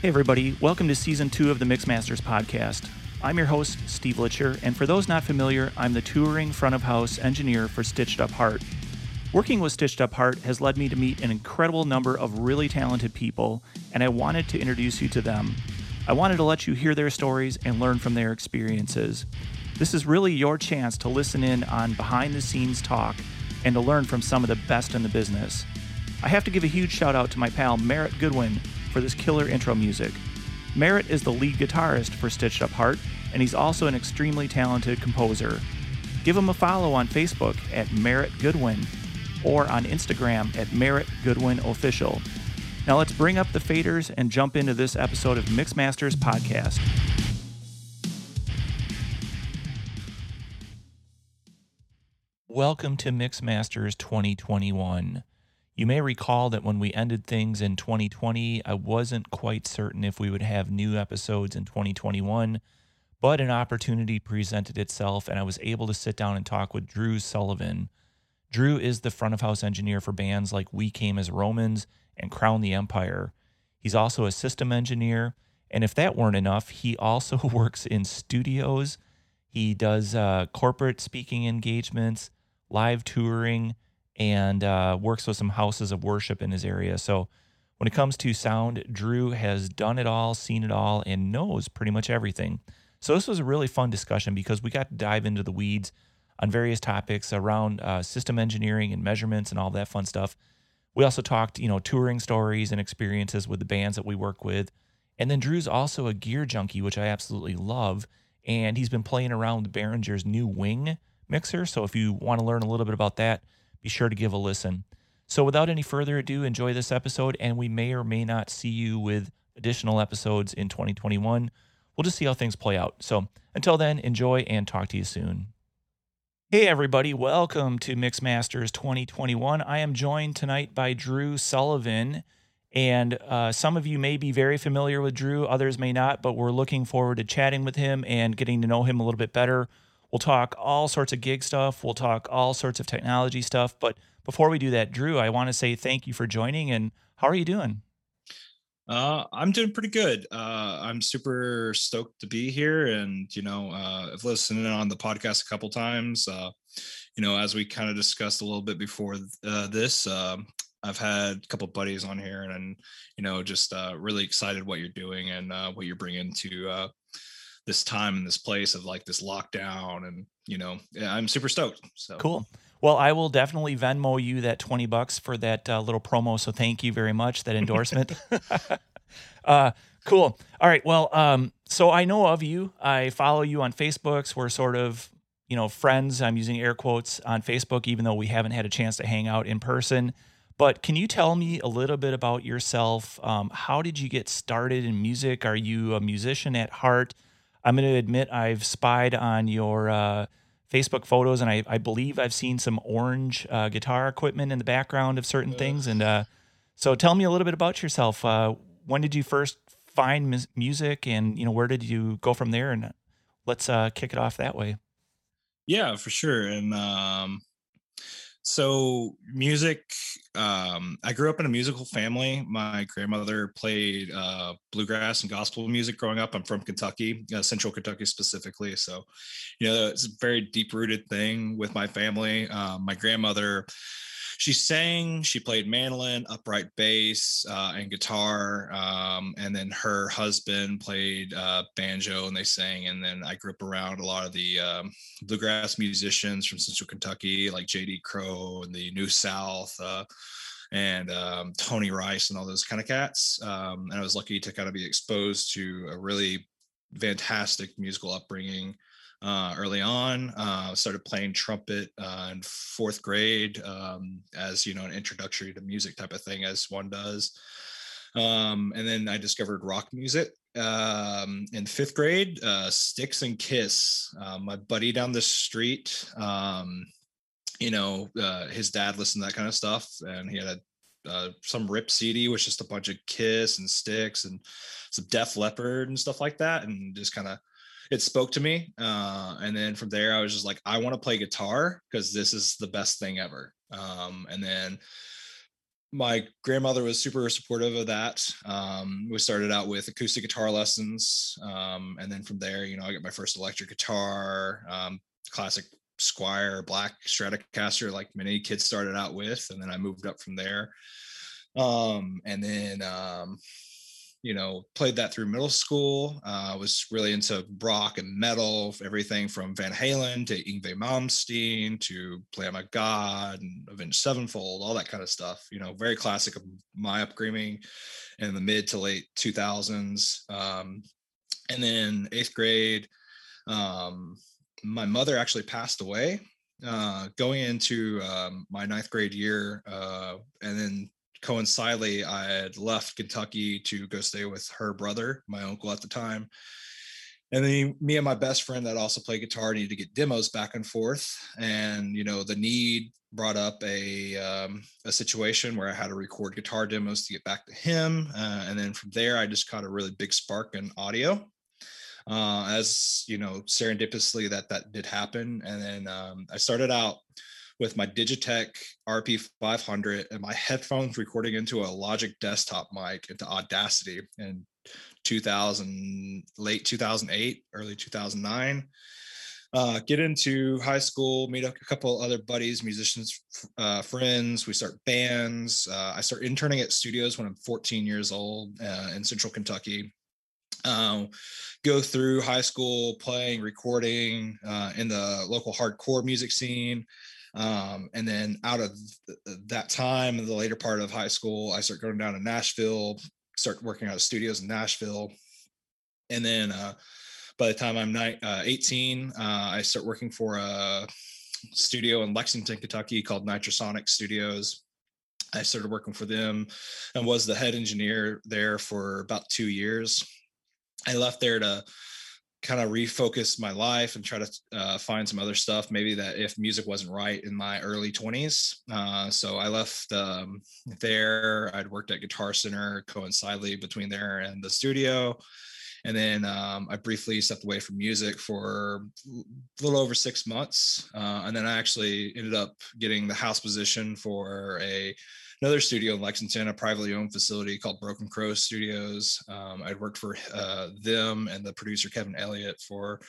Hey, everybody. Welcome to season two of the Mixmasters podcast. I'm your host, Steve Litcher, and for those not familiar, I'm the touring front of house engineer for Stitched Up Heart. Working with Stitched Up Heart has led me to meet an incredible number of really talented people, and I wanted to introduce you to them. I wanted to let you hear their stories and learn from their experiences. This is really your chance to listen in on behind the scenes talk and to learn from some of the best in the business. I have to give a huge shout out to my pal Merritt Goodwin for this killer intro music. Merritt is the lead guitarist for Stitched Up Heart, and he's also an extremely talented composer. Give him a follow on Facebook at Merritt Goodwin or on Instagram at Merritt Goodwin Official. Now let's bring up the faders and jump into this episode of Mixmasters Podcast. Welcome to Mixmasters 2021. You may recall that when we ended things in 2020, I wasn't quite certain if we would have new episodes in 2021, but an opportunity presented itself and I was able to sit down and talk with Drew Sullivan. Drew is the front of house engineer for bands like We Came as Romans and Crown the Empire. He's also a system engineer, and if that weren't enough, he also works in studios. He does uh, corporate speaking engagements, live touring, and uh, works with some houses of worship in his area. So when it comes to sound, Drew has done it all, seen it all, and knows pretty much everything. So this was a really fun discussion because we got to dive into the weeds on various topics around uh, system engineering and measurements and all that fun stuff. We also talked, you know, touring stories and experiences with the bands that we work with. And then Drew's also a gear junkie, which I absolutely love. And he's been playing around with Behringer's new wing mixer. So if you want to learn a little bit about that, be sure to give a listen. So, without any further ado, enjoy this episode, and we may or may not see you with additional episodes in 2021. We'll just see how things play out. So, until then, enjoy and talk to you soon. Hey, everybody, welcome to Mixmasters 2021. I am joined tonight by Drew Sullivan. And uh, some of you may be very familiar with Drew, others may not, but we're looking forward to chatting with him and getting to know him a little bit better. We'll talk all sorts of gig stuff. We'll talk all sorts of technology stuff. But before we do that, Drew, I want to say thank you for joining. And how are you doing? Uh, I'm doing pretty good. Uh, I'm super stoked to be here, and you know, uh, I've listened on the podcast a couple times. Uh, you know, as we kind of discussed a little bit before uh, this, uh, I've had a couple buddies on here, and, and you know, just uh, really excited what you're doing and what you're bringing to this time and this place of like this lockdown and you know yeah, i'm super stoked so. Cool. Well i will definitely venmo you that 20 bucks for that uh, little promo so thank you very much that endorsement. Uh, cool. All right well um, so i know of you. I follow you on facebook we're sort of you know friends. I'm using air quotes on facebook even though we haven't had a chance to hang out in person. But can you tell me a little bit about yourself? Um, how did you get started in music? Are you a musician at heart I'm going to admit I've spied on your uh, Facebook photos, and I, I, believe I've seen some orange uh, guitar equipment in the background of certain things. And uh, so, tell me a little bit about yourself. Uh, when did you first find mu- music, and you know where did you go from there? And let's uh, kick it off that way. Yeah, for sure. And um, so music um, i grew up in a musical family. My grandmother played uh, bluegrass and gospel music growing up. I'm from kentucky uh, central kentucky specifically. So you know it's a very deep rooted thing with my family. Um, my grandmother she sang, she played mandolin, upright bass, uh, and guitar. Um, and then her husband played uh, banjo and they sang. And then I grew up around a lot of the um, bluegrass musicians from Central Kentucky, like J.D. Crowe and the New South. Uh, and um, Tony Rice and all those kind of cats. Um, and I was lucky to kind of be exposed to a really fantastic musical upbringing uh, early on. Uh, started playing trumpet uh, in fourth grade um, as you know an introductory to music type of thing, as one does. Um, and then I discovered rock music um, in fifth grade. Uh, Styx and Kiss. Uh, my buddy down the street, um, you know, uh, his dad listened to that kind of stuff, and he had a uh, some rip CD was just a bunch of Kiss and Styx and some Def Leppard and stuff like that, and just kind of it spoke to me. Uh, and then from there, I was just like, I want to play guitar because this is the best thing ever. Um, and then my grandmother was super supportive of that. Um, we started out with acoustic guitar lessons, um, and then from there, you know, I got my first electric guitar, um, classic Squier, Black Stratocaster, like many kids started out with, and then I moved up from there. Um, and then um, you know, played that through middle school. Uh, was really into rock and metal, everything from Van Halen to Yngwie Malmsteen to Lamb of God and Avenged Sevenfold, all that kind of stuff. You know, very classic of my upbringing in the mid to late 2000s. Um, and then eighth grade, um, my mother actually passed away uh, going into um, my ninth grade year, uh, and then coincidentally, I had left Kentucky to go stay with her brother, my uncle at the time. And then me and my best friend that also played guitar needed to get demos back and forth. And, you know, the need brought up a, um, a situation where I had to record guitar demos to get back to him. Uh, and then from there, I just caught a really big spark in audio. Uh, as you know, serendipitously that that did happen. And then um, I started out with my Digitech RP500 and my headphones recording into a Logitech desktop mic into Audacity in 2000, late 2008, early 2009. Uh, get into high school, meet up a couple other buddies, musicians, uh, friends. We start bands. Uh, I start interning at studios when I'm 14 years old uh, in Central Kentucky. Uh, go through high school playing, recording uh, in the local hardcore music scene. Um, and then out of th- that time, in the later part of high school, I start going down to Nashville, start working out of studios in Nashville. And then uh, by the time I'm ni- uh, 18, uh, I start working for a studio in Lexington, Kentucky called Nitrosonic Studios. I started working for them and was the head engineer there for about two years. I left there to kind of refocus my life and try to uh, find some other stuff maybe that if music wasn't right in my early 20s uh, so i left um, there. I'd worked at guitar center coincidentally between there and the studio and then um, i briefly stepped away from music for a little over six months uh, and then i actually ended up getting the house position for a another studio in Lexington, a privately owned facility called Broken Crow Studios. Um, I'd worked for uh, them and the producer Kevin Elliott for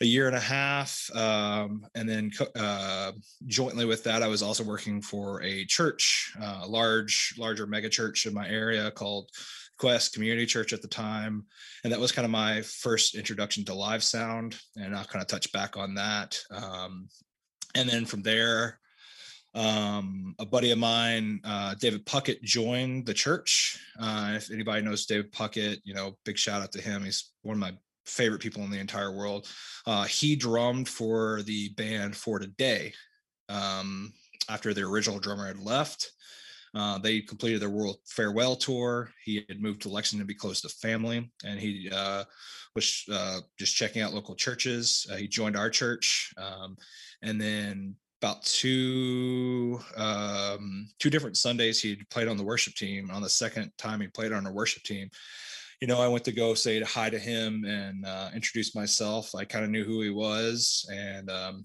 a year and a half. Um, and then uh, jointly with that, I was also working for a church, uh, a large, larger mega church in my area called Quest Community Church at the time. And that was kind of my first introduction to live sound. And I'll kind of touch back on that. Um, and then from there, um, a buddy of mine, uh, David Puckett, joined the church. Uh, if anybody knows David Puckett, you know, big shout out to him. He's one of my favorite people in the entire world. Uh, he drummed for the band For Today um, after the original drummer had left. Uh, they completed their world farewell tour. He had moved to Lexington to be close to family, and he uh, was uh, just checking out local churches. Uh, he joined our church, um, and then about two um, two different Sundays he played on the worship team. On the second time he played on our worship team, you know, I went to go say hi to him and uh, introduce myself. I kind of knew who he was, and um,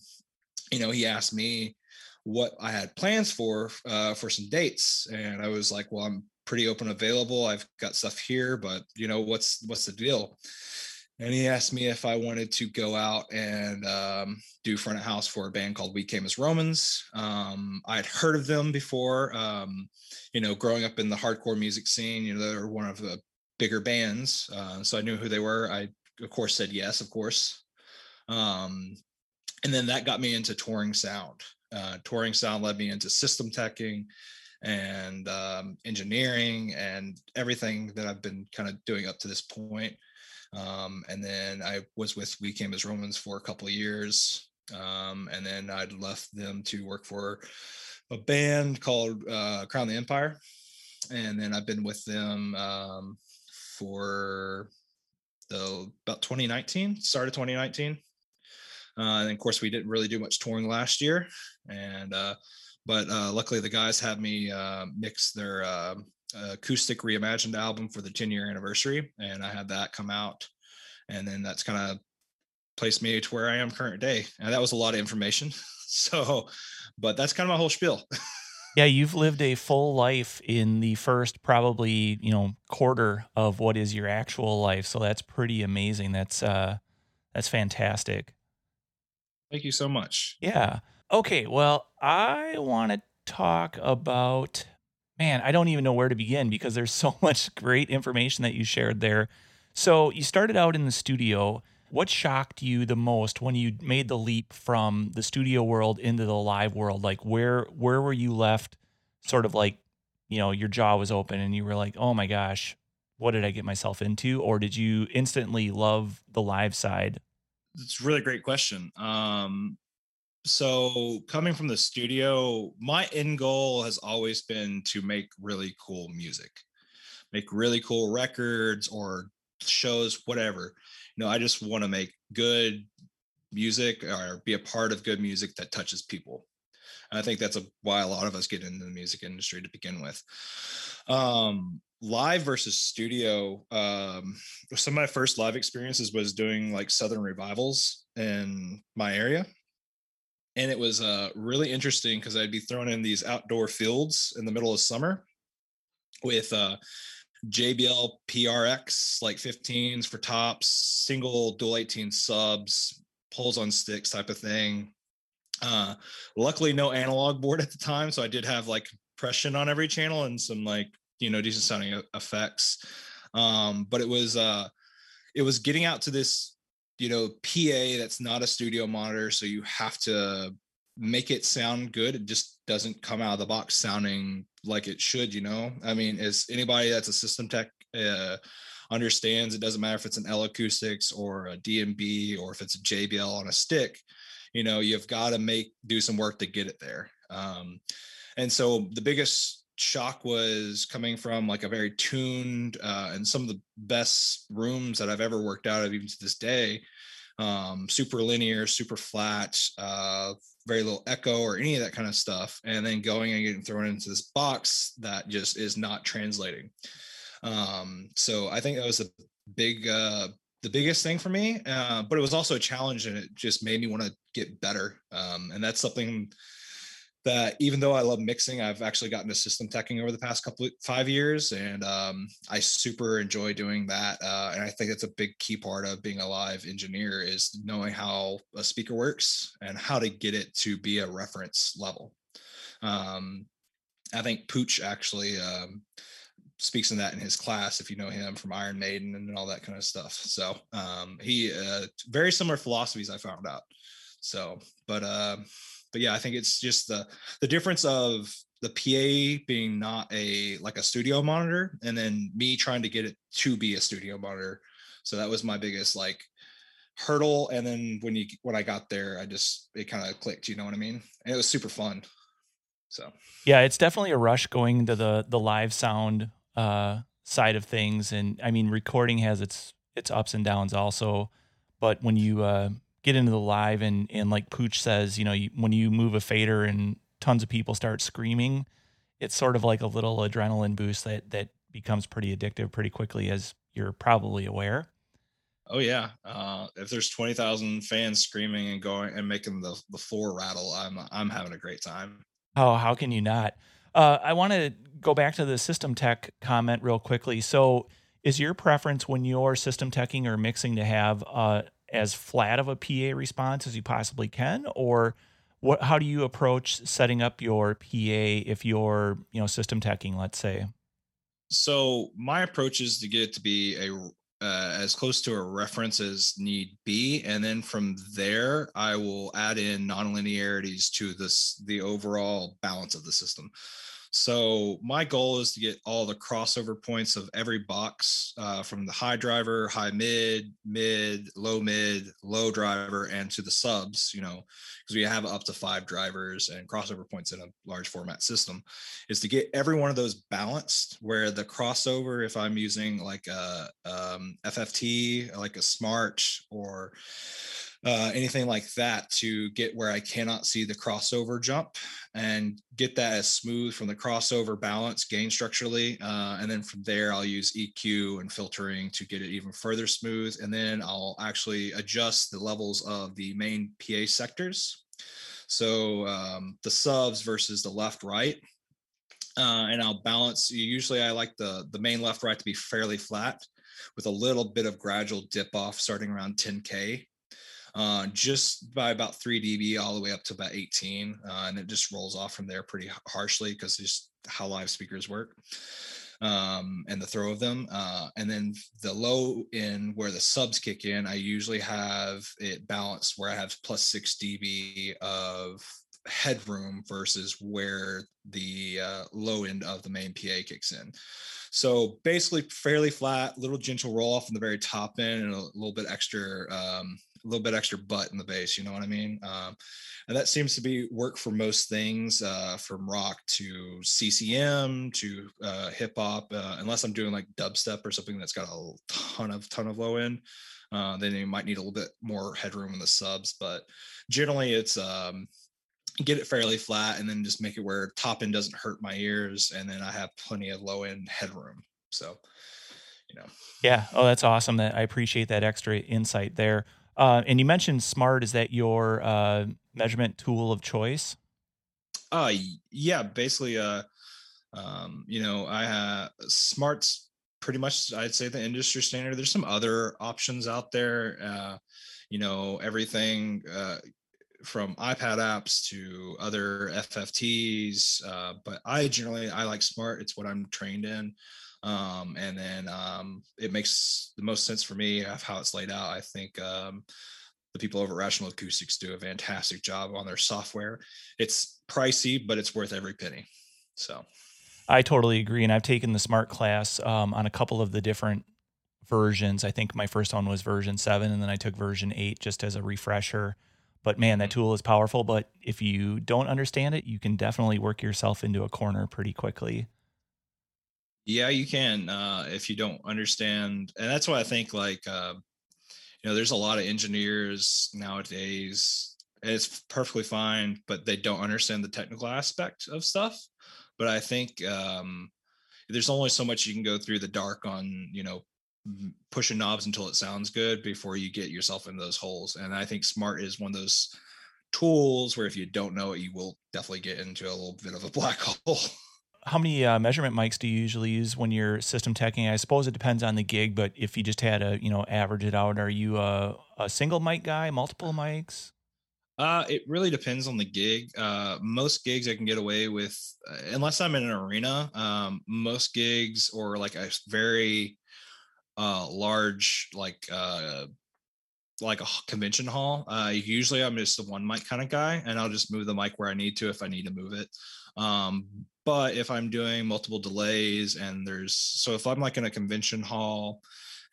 you know, he asked me what I had plans for uh, for some dates, and I was like, "Well, I'm pretty open available. I've got stuff here, but you know, what's what's the deal?" And he asked me if I wanted to go out and um, do front of house for a band called We Came as Romans. Um, I'd heard of them before, um, you know, growing up in the hardcore music scene. You know, they're one of the bigger bands, uh, so I knew who they were. I, of course, said yes, of course. Um, and then that got me into touring sound. Uh, touring sound led me into system teching and um, engineering and everything that I've been kind of doing up to this point. Um, and then I was with We Came as Romans for a couple of years. Um, and then I'd left them to work for a band called uh, Crown the Empire. And then I've been with them um, for the about 2019, started 2019. Uh, and of course, we didn't really do much touring last year. And uh, but uh, luckily, the guys had me uh, mix their uh, acoustic reimagined album for the 10 year anniversary and i had that come out and then that's kind of placed me to where i am current day and that was a lot of information so but that's kind of my whole spiel Yeah, you've lived a full life in the first probably, you know, quarter of what is your actual life. So that's pretty amazing. That's uh that's fantastic. Thank you so much. Yeah. Okay, well, I want to talk about man, I don't even know where to begin because there's so much great information that you shared there. So, you started out in the studio. What shocked you the most when you made the leap from the studio world into the live world? Like where where were you left sort of like, you know, your jaw was open and you were like, "Oh my gosh, what did I get myself into?" Or did you instantly love the live side? It's a really great question. Um so coming from the studio, my end goal has always been to make really cool music, make really cool records or shows, whatever. You know, I just want to make good music or be a part of good music that touches people. And I think that's a, why a lot of us get into the music industry to begin with. Um, live versus studio. Um, some of my first live experiences was doing like Southern revivals in my area and it was uh, really interesting because I'd be thrown in these outdoor fields in the middle of summer with uh, JBL PRX like 15s for tops, single dual 18 subs, poles on sticks type of thing. Uh, luckily, no analog board at the time, so I did have like compression on every channel and some like you know decent sounding effects. Um, but it was uh, it was getting out to this you know pa that's not a studio monitor so you have to make it sound good. It just doesn't come out of the box sounding like it should you know? I mean as anybody that's a system tech uh, understands it doesn't matter if it's an L-Acoustics or a d&b or if it's a jbl on a stick you know you've got to make do some work to get it there. Um, and so the biggest shock was coming from like a very tuned uh, and some of the best rooms that I've ever worked out of even to this day. Um, super linear, super flat, uh, very little echo or any of that kind of stuff. And then going and getting thrown into this box that just is not translating. Um, so I think that was a big, uh, the biggest thing for me, uh, but it was also a challenge and it just made me want to get better. Um, and that's something that even though I love mixing, I've actually gotten to system teching over the past couple five years, and um, I super enjoy doing that. Uh, and I think it's a big key part of being a live engineer is knowing how a speaker works and how to get it to be a reference level. Um, I think Pooch actually um, speaks in that in his class if you know him from Iron Maiden and all that kind of stuff. So um, he uh, very similar philosophies I found out. So, but uh, but yeah, I think it's just the the difference of the PA being not a like a studio monitor, and then me trying to get it to be a studio monitor. So that was my biggest like hurdle. And then when you when I got there, I just it kind of clicked. You know what I mean? And it was super fun. So yeah, it's definitely a rush going to the the live sound uh, side of things, and I mean recording has its its ups and downs also. But when you uh, get into the live and and like Pooch says, you know, you, when you move a fader and tons of people start screaming, it's sort of like a little adrenaline boost that that becomes pretty addictive pretty quickly, as you're probably aware. Oh yeah, uh, if there's twenty thousand fans screaming and going and making the the floor rattle, I'm I'm having a great time. Oh, how can you not? Uh, I want to go back to the system tech comment real quickly. So, is your preference when you're system teching or mixing to have uh, as flat of a PA response as you possibly can, or what? How do you approach setting up your PA if you're you know system teching, let's say? So my approach is to get it to be a uh, as close to a reference as need be, and then from there I will add in nonlinearities to this the overall balance of the system. So my goal is to get all the crossover points of every box uh, from the high driver, high mid, mid, low mid, low driver, and to the subs. You know, because we have up to five drivers and crossover points in a large format system, is to get every one of those balanced. Where the crossover, if I'm using like a um, FFT, like a Smaart or uh, anything like that to get where I cannot see the crossover jump and get that as smooth from the crossover balance gain structurally. Uh, and then from there, I'll use EQ and filtering to get it even further smooth. And then I'll actually adjust the levels of the main PA sectors. So um, the subs versus the left right uh, and I'll balance. Usually, I like the the main left right to be fairly flat, with a little bit of gradual dip off starting around 10k, uh, just by about three dB all the way up to about 18, uh, and it just rolls off from there pretty harshly because just how live speakers work um, and the throw of them. Uh, and then the low end where the subs kick in, I usually have it balanced where I have plus six dB of headroom versus where the uh, low end of the main PA kicks in. So basically, fairly flat, little gentle roll off in the very top end, and a little bit extra, um, a little bit extra butt in the bass. You know what I mean? Um, and that seems to be work for most things, uh, from rock to CCM to uh, hip hop. Uh, unless I'm doing like dubstep or something that's got a ton of ton of low end, uh, then you might need a little bit more headroom in the subs. But generally, it's um, get it fairly flat and then just make it where top end doesn't hurt my ears and then i have plenty of low end headroom so you know yeah oh that's awesome that i appreciate that extra insight there uh, and you mentioned Smaart is that your uh, measurement tool of choice uh yeah basically uh um you know i have Smaart's pretty much i'd say the industry standard there's some other options out there uh you know everything uh from iPad apps to other FFTs. Uh, but I generally I like Smaart. It's what I'm trained in. Um, and then um, it makes the most sense for me of how it's laid out. I think um, the people over at Rational Acoustics do a fantastic job on their software. It's pricey, but it's worth every penny. So I totally agree. And I've taken the Smaart class um, on a couple of the different versions. I think my first one was version seven, and then I took version eight just as a refresher. But man, that mm-hmm. tool is powerful. But if you don't understand it, you can definitely work yourself into a corner pretty quickly. Yeah, you can uh, if you don't understand, and that's why I think like uh, you know, there's a lot of engineers nowadays, and it's perfectly fine, but they don't understand the technical aspect of stuff. But I think um, there's only so much you can go through the dark on you know pushing knobs until it sounds good before you get yourself in those holes. And I think Smaart is one of those tools where if you don't know it, you will definitely get into a little bit of a black hole. How many uh, measurement mics do you usually use when you're system teching? I suppose it depends on the gig, but if you just had to, you know, average it out, are you a, a single mic guy, multiple mics? Uh, it really depends on the gig. Uh, most gigs I can get away with, uh, unless I'm in an arena. Um, most gigs or like a very uh, large like uh, like a convention hall. Uh, usually I'm just a one mic kind of guy, and I'll just move the mic where I need to if I need to move it. Um, but if I'm doing multiple delays and there's so if I'm like in a convention hall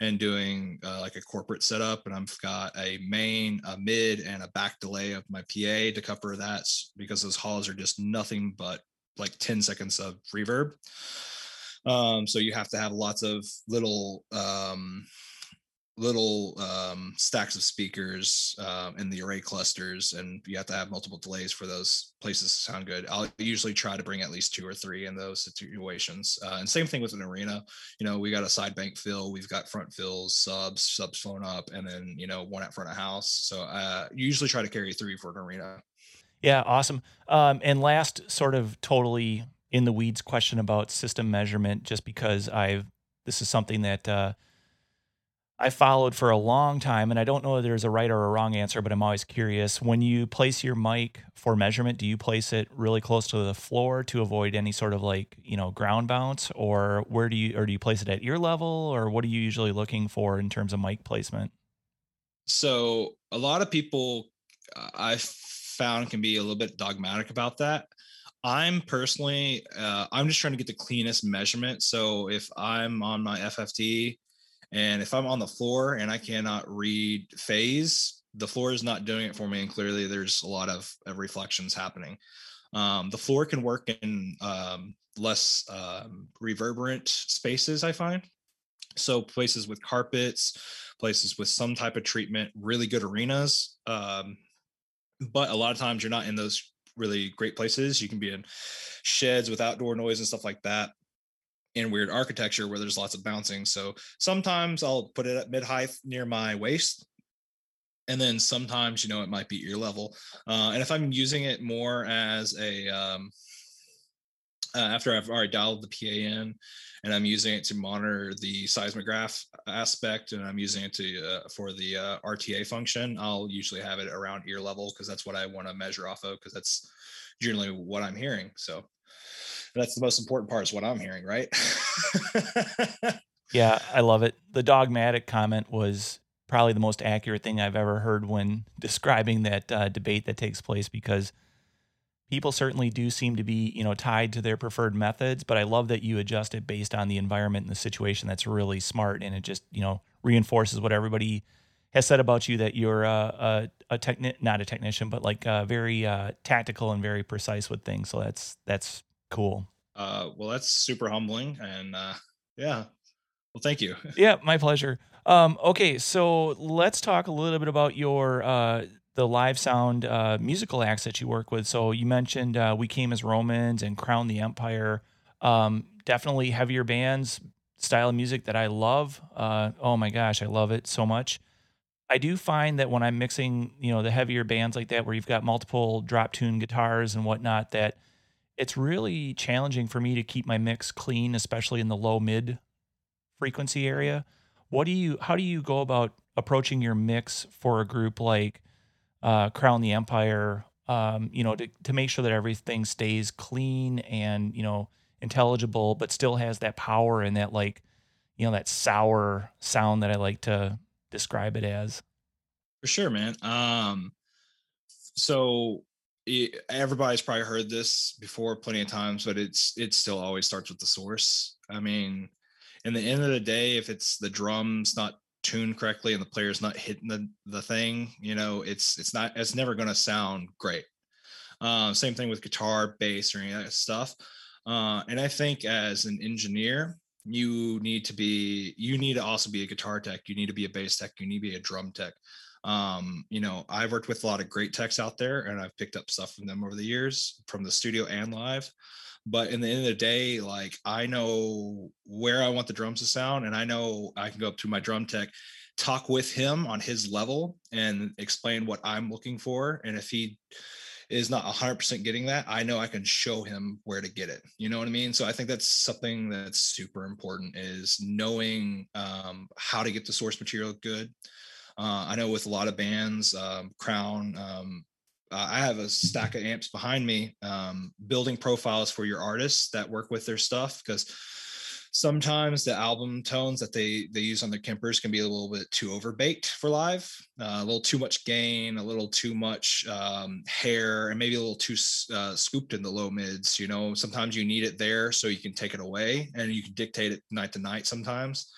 and doing uh, like a corporate setup and I've got a main, a mid, and a back delay of my PA to cover that because those halls are just nothing but like 10 seconds of reverb. Um, so you have to have lots of little um, little um, stacks of speakers um, in the array clusters, and you have to have multiple delays for those places to sound good. I'll usually try to bring at least two or three in those situations. Uh, and same thing with an arena. You know, we got a side bank fill, we've got front fills, subs, subs phone up, and then you know one at front of house. So uh, usually try to carry three for an arena. Yeah, awesome. Um, and last, sort of totally in the weeds question about system measurement just because I've this is something that uh, I followed for a long time, and I don't know if there's a right or a wrong answer, but I'm always curious. When you place your mic for measurement, do you place it really close to the floor to avoid any sort of like you know ground bounce, or where do you or do you place it at ear level, or what are you usually looking for in terms of mic placement? So a lot of people uh, I've found can be a little bit dogmatic about that. I'm personally, uh, I'm just trying to get the cleanest measurement. So if I'm on my FFT and if I'm on the floor and I cannot read phase, the floor is not doing it for me. And clearly there's a lot of, reflections happening. Um, the floor can work in um, less um, reverberant spaces, I find. So places with carpets, places with some type of treatment, really good arenas. Um, but a lot of times you're not in those really great places. You can be in sheds with outdoor noise and stuff like that in weird architecture where there's lots of bouncing. So sometimes I'll put it at mid height near my waist. And then sometimes, you know, it might be ear level. Uh, and if I'm using it more as a, um, uh, after I've already dialed the PA in and I'm using it to monitor the seismograph aspect and I'm using it to uh, for the uh, RTA function, I'll usually have it around ear level because that's what I want to measure off of because that's generally what I'm hearing. So that's the most important part is what I'm hearing, right? yeah, I love it. The dogmatic comment was probably the most accurate thing I've ever heard when describing that uh, debate that takes place because people certainly do seem to be, you know, tied to their preferred methods, but I love that you adjust it based on the environment and the situation. That's really smart and it just, you know, reinforces what everybody has said about you that you're a a, a techni- not a technician, but like uh, very uh, tactical and very precise with things. So that's that's cool. Uh, well, that's super humbling, and uh, yeah. Well, thank you. yeah, my pleasure. Um, okay, so let's talk a little bit about your uh, the live sound uh, musical acts that you work with. So you mentioned uh, We Came as Romans and Crown the Empire. Um, definitely heavier bands, style of music that I love. Uh, oh my gosh, I love it so much. I do find that when I'm mixing, you know, the heavier bands like that, where you've got multiple drop tune guitars and whatnot, that it's really challenging for me to keep my mix clean, especially in the low mid frequency area. What do you, how do you go about approaching your mix for a group like uh, Crown the Empire? Um, you know, to, to make sure that everything stays clean and, you know, intelligible, but still has that power and that like, you know, that sour sound that I like to describe it as. For sure, man. Um, so everybody's probably heard this before plenty of times, but it's it still always starts with the source. I mean, in the end of the day, if it's the drums not tuned correctly and the player's not hitting the, the thing, you know, it's it's not it's never going to sound great. Uh, same thing with guitar, bass, or any of that stuff. Uh, and I think as an engineer, you need to be you need to also be a guitar tech you need to be a bass tech you need to be a drum tech um you know i've worked with a lot of great techs out there and i've picked up stuff from them over the years from the studio and live but in the end of the day like i know where i want the drums to sound and i know i can go up to my drum tech talk with him on his level and explain what i'm looking for and if he is not 100% getting that, I know I can show him where to get it. You know what I mean? So I think that's something that's super important is knowing um, how to get the source material good. Uh, I know with a lot of bands, um, Crown, um, uh, I have a stack of amps behind me, um, building profiles for your artists that work with their stuff because sometimes the album tones that they they use on their Kempers can be a little bit too overbaked for live uh, a little too much gain a little too much um, hair and maybe a little too uh, scooped in the low mids you know? Sometimes you need it there so you can take it away and you can dictate it night to night sometimes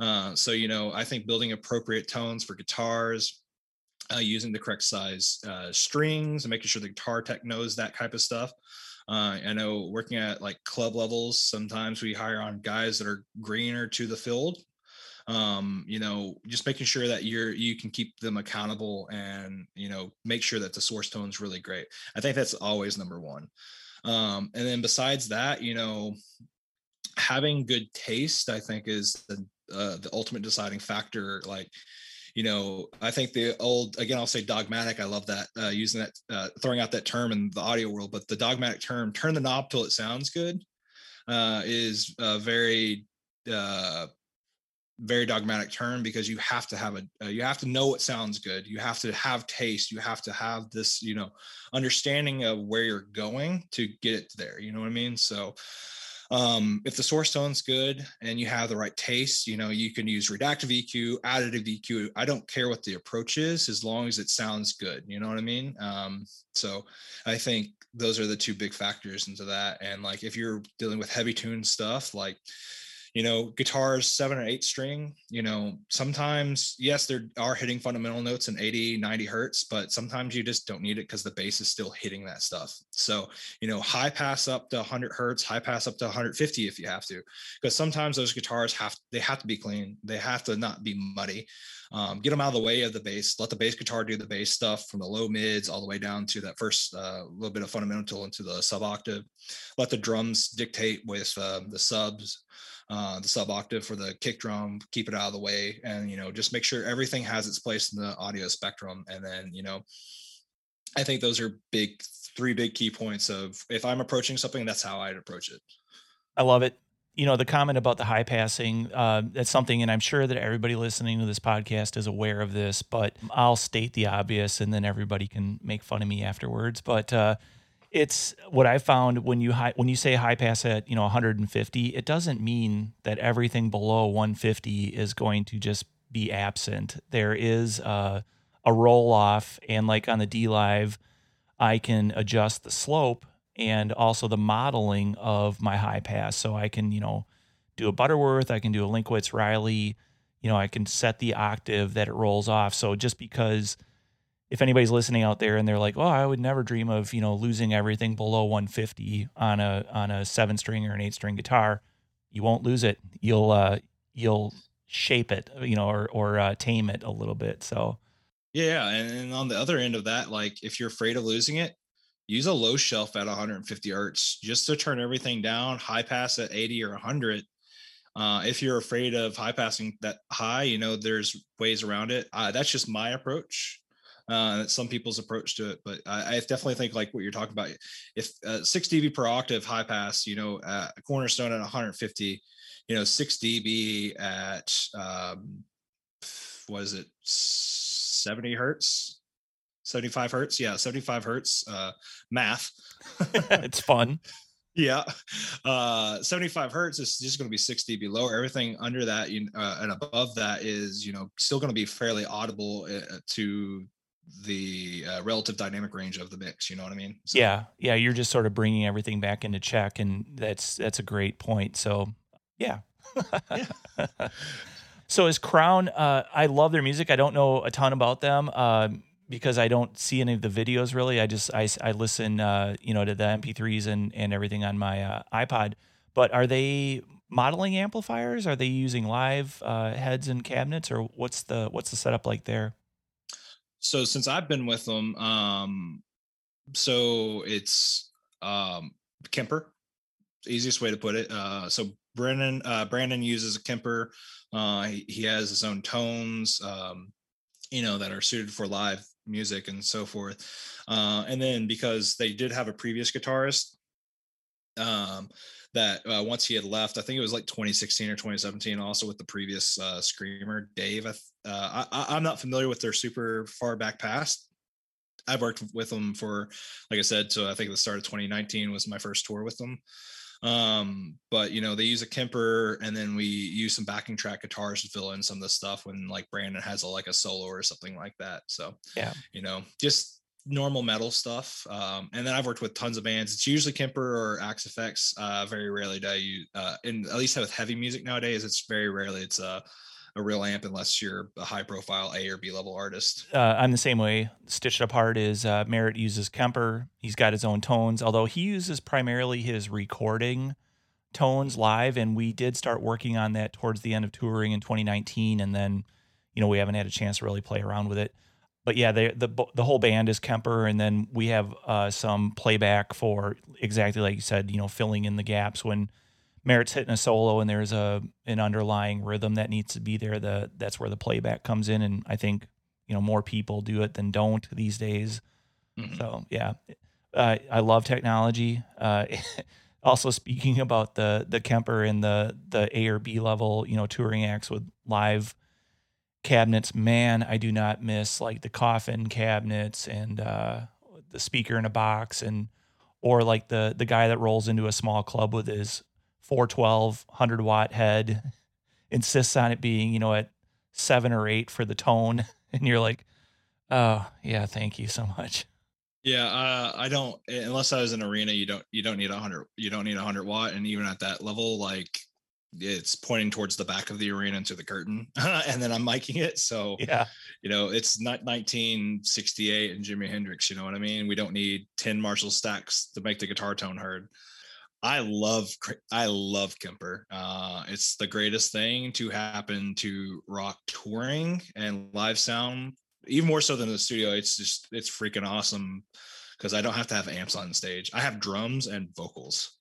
uh, so you know i think building appropriate tones for guitars uh, using the correct size uh, strings and making sure the guitar tech knows that type of stuff uh, I know working at like club levels, sometimes we hire on guys that are greener to the field. Um, you know, just making sure that you're you can keep them accountable and you know make sure that the source tone is really great. I think that's always number one. Um, and then besides that, you know, having good taste, I think, is the uh, the ultimate deciding factor. Like, you know, I think the old again, I'll say dogmatic. I love that uh, using that, uh, throwing out that term in the audio world. But the dogmatic term, turn the knob till it sounds good, uh, is a very uh, very dogmatic term because you have to have a uh, you have to know what sounds good you have to have taste you have to have this you know understanding of where you're going to get it there you know what i mean so um, if the source tone's good and you have the right taste, you know, you can use redactive EQ, additive EQ. I don't care what the approach is as long as it sounds good. You know what I mean? Um, so I think those are the two big factors into that. And like if you're dealing with heavy tune stuff, like you know, guitars seven or eight string, you know, sometimes, yes, there are hitting fundamental notes in 80, 90 hertz, but sometimes you just don't need it because the bass is still hitting that stuff. So, you know, high pass up to 100 hertz, high pass up to 150 if you have to, because sometimes those guitars have, they have to be clean. They have to not be muddy. Um, get them out of the way of the bass. Let the bass guitar do the bass stuff from the low mids all the way down to that first uh, little bit of fundamental into the sub octave. Let the drums dictate with uh, the subs uh, the sub octave for the kick drum, keep it out of the way, and you know just make sure everything has its place in the audio spectrum. And then you know, I think those are big three big key points of if I'm approaching something, that's how I'd approach it. I love it. You know, the comment about the high passing, uh, that's something, and I'm sure that everybody listening to this podcast is aware of this, but I'll state the obvious and then everybody can make fun of me afterwards. But uh, it's what I found when you high, when you say high pass at, you know, 150, it doesn't mean that everything below 150 is going to just be absent. There is uh, a roll off, and like on the dLive, I can adjust the slope and also the modeling of my high pass. So I can, you know, do a Butterworth, I can do a Linkwitz Riley, you know, I can set the octave that it rolls off. So just because if anybody's listening out there and they're like, "Oh, I would never dream of, you know, losing everything below 150 on a on a 7 string or an 8 string guitar," you won't lose it. You'll uh you'll shape it, you know, or or uh, tame it a little bit. So yeah, and, and on the other end of that, like if you're afraid of losing it, use a low shelf at 150 hertz just to turn everything down, high pass at 80 or 100. Uh, if you're afraid of high passing that high, you know, there's ways around it. Uh, that's just my approach. Uh, some people's approach to it, but I, I, definitely think like what you're talking about. If uh, six dB per octave high pass, you know, uh, cornerstone at 150, you know, six dB at um, was it 70 hertz? 75 hertz? Yeah 75 hertz uh math. It's fun. Yeah uh 75 hertz is just going to be 6 dB lower. Everything under that uh, and above that is you know still going to be fairly audible uh, to the uh, relative dynamic range of the mix you know what i mean so. yeah yeah you're just sort of bringing everything back into check and that's that's a great point so yeah, yeah. So as Crown, uh, I love their music. I don't know a ton about them uh, because I don't see any of the videos really. I just I, I listen, uh, you know, to the MP3s and and everything on my uh, iPod. But are they modeling amplifiers? Are they using live uh, heads and cabinets, or what's the what's the setup like there? So since I've been with them, um, so it's um, Kemper, easiest way to put it. Uh, so Brandon uh, Brandon uses a Kemper. Uh, he, he, has his own tones, um, you know, that are suited for live music and so forth. Uh, and then because they did have a previous guitarist um, that uh, once he had left, I think it was like 2016 or 2017, also with the previous uh, screamer Dave. Uh, I, I'm not familiar with their super far back past. I've worked with them for, like I said, so I think the start of 2019 was my first tour with them. Um, but you know, they use a Kemper and then we use some backing track guitars to fill in some of the stuff when like Brandon has a like a solo or something like that. So yeah, you know, just normal metal stuff. Um, and then I've worked with tons of bands. It's usually Kemper or Axe-Fx. Uh, very rarely do use, uh, and at least with heavy music nowadays, it's very rarely it's uh a real amp unless you're a high profile A or B level artist. Uh, I'm the same way. Stitched Up Heart is uh, Merritt uses Kemper. He's got his own tones, although he uses primarily his recording tones live. And we did start working on that towards the end of touring in 2019. And then, you know, we haven't had a chance to really play around with it. But yeah, the the the whole band is Kemper, and then we have uh, some playback for exactly like you said, you know, filling in the gaps when Merritt's hitting a solo and there's a an underlying rhythm that needs to be there. The that's where the playback comes in, and I think you know more people do it than don't these days. Mm-hmm. So yeah, uh, I love technology. Uh, also speaking about the the Kemper and the the A or B level, you know, touring acts with live cabinets. Man, I do not miss like the coffin cabinets and uh, the speaker in a box and or like the the guy that rolls into a small club with his 412 100 watt head insists on it being you know at seven or eight for the tone. And you're like oh yeah thank you so much. Yeah uh, i don't unless i was in arena you don't you don't need a 100 you don't need a 100 watt. And even at that level like it's pointing towards the back of the arena into the curtain and then i'm miking it so yeah you know it's not 1968 and jimi hendrix you know what i mean we don't need 10 marshall stacks to make the guitar tone heard I love I love Kemper. Uh, it's the greatest thing to happen to rock touring and live sound, even more so than the studio. It's just it's freaking awesome because I don't have to have amps on stage. I have drums and vocals.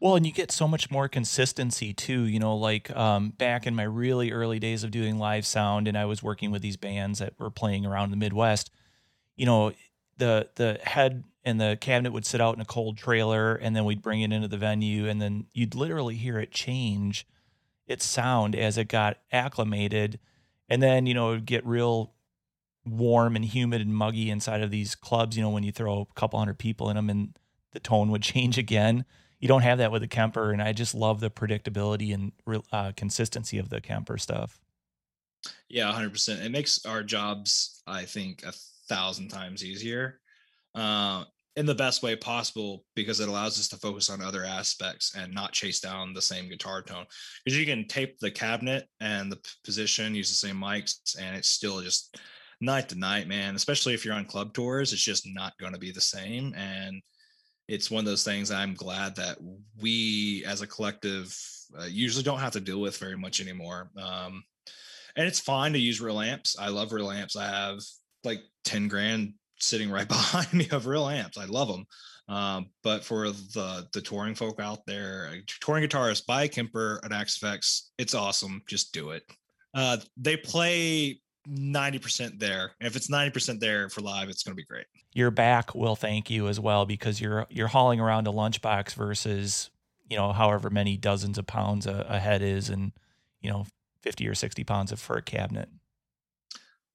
Well, and you get so much more consistency too. You know, like um, back in my really early days of doing live sound, and I was working with these bands that were playing around the Midwest. You know, the the head and the cabinet would sit out in a cold trailer, and then we'd bring it into the venue, and then you'd literally hear it change its sound as it got acclimated, and then you know it would get real warm and humid and muggy inside of these clubs. You know when you throw a couple hundred people in them, and the tone would change again. You don't have that with the Kemper, and I just love the predictability and uh, consistency of the Kemper stuff. Yeah, 100%. It makes our jobs, I think, a thousand times easier uh, in the best way possible because it allows us to focus on other aspects and not chase down the same guitar tone. Because you can tape the cabinet and the position, use the same mics, and it's still just night to night, man. Especially if you're on club tours, it's just not going to be the same. And it's one of those things I'm glad that we as a collective uh, usually don't have to deal with very much anymore. Um, and it's fine to use real amps. I love real amps. I have like 10 grand sitting right behind me of real amps. I love them. Um, but for the the touring folk out there, touring guitarists, buy a Kemper, an Axe-Fx. It's awesome. Just do it. Uh, they play 90% there. If it's 90% there for live, it's going to be great. Your back will thank you as well because you're you're hauling around a lunchbox versus, you know, however many dozens of pounds a, a head is and, you know, 50 or 60 pounds of fur cabinet.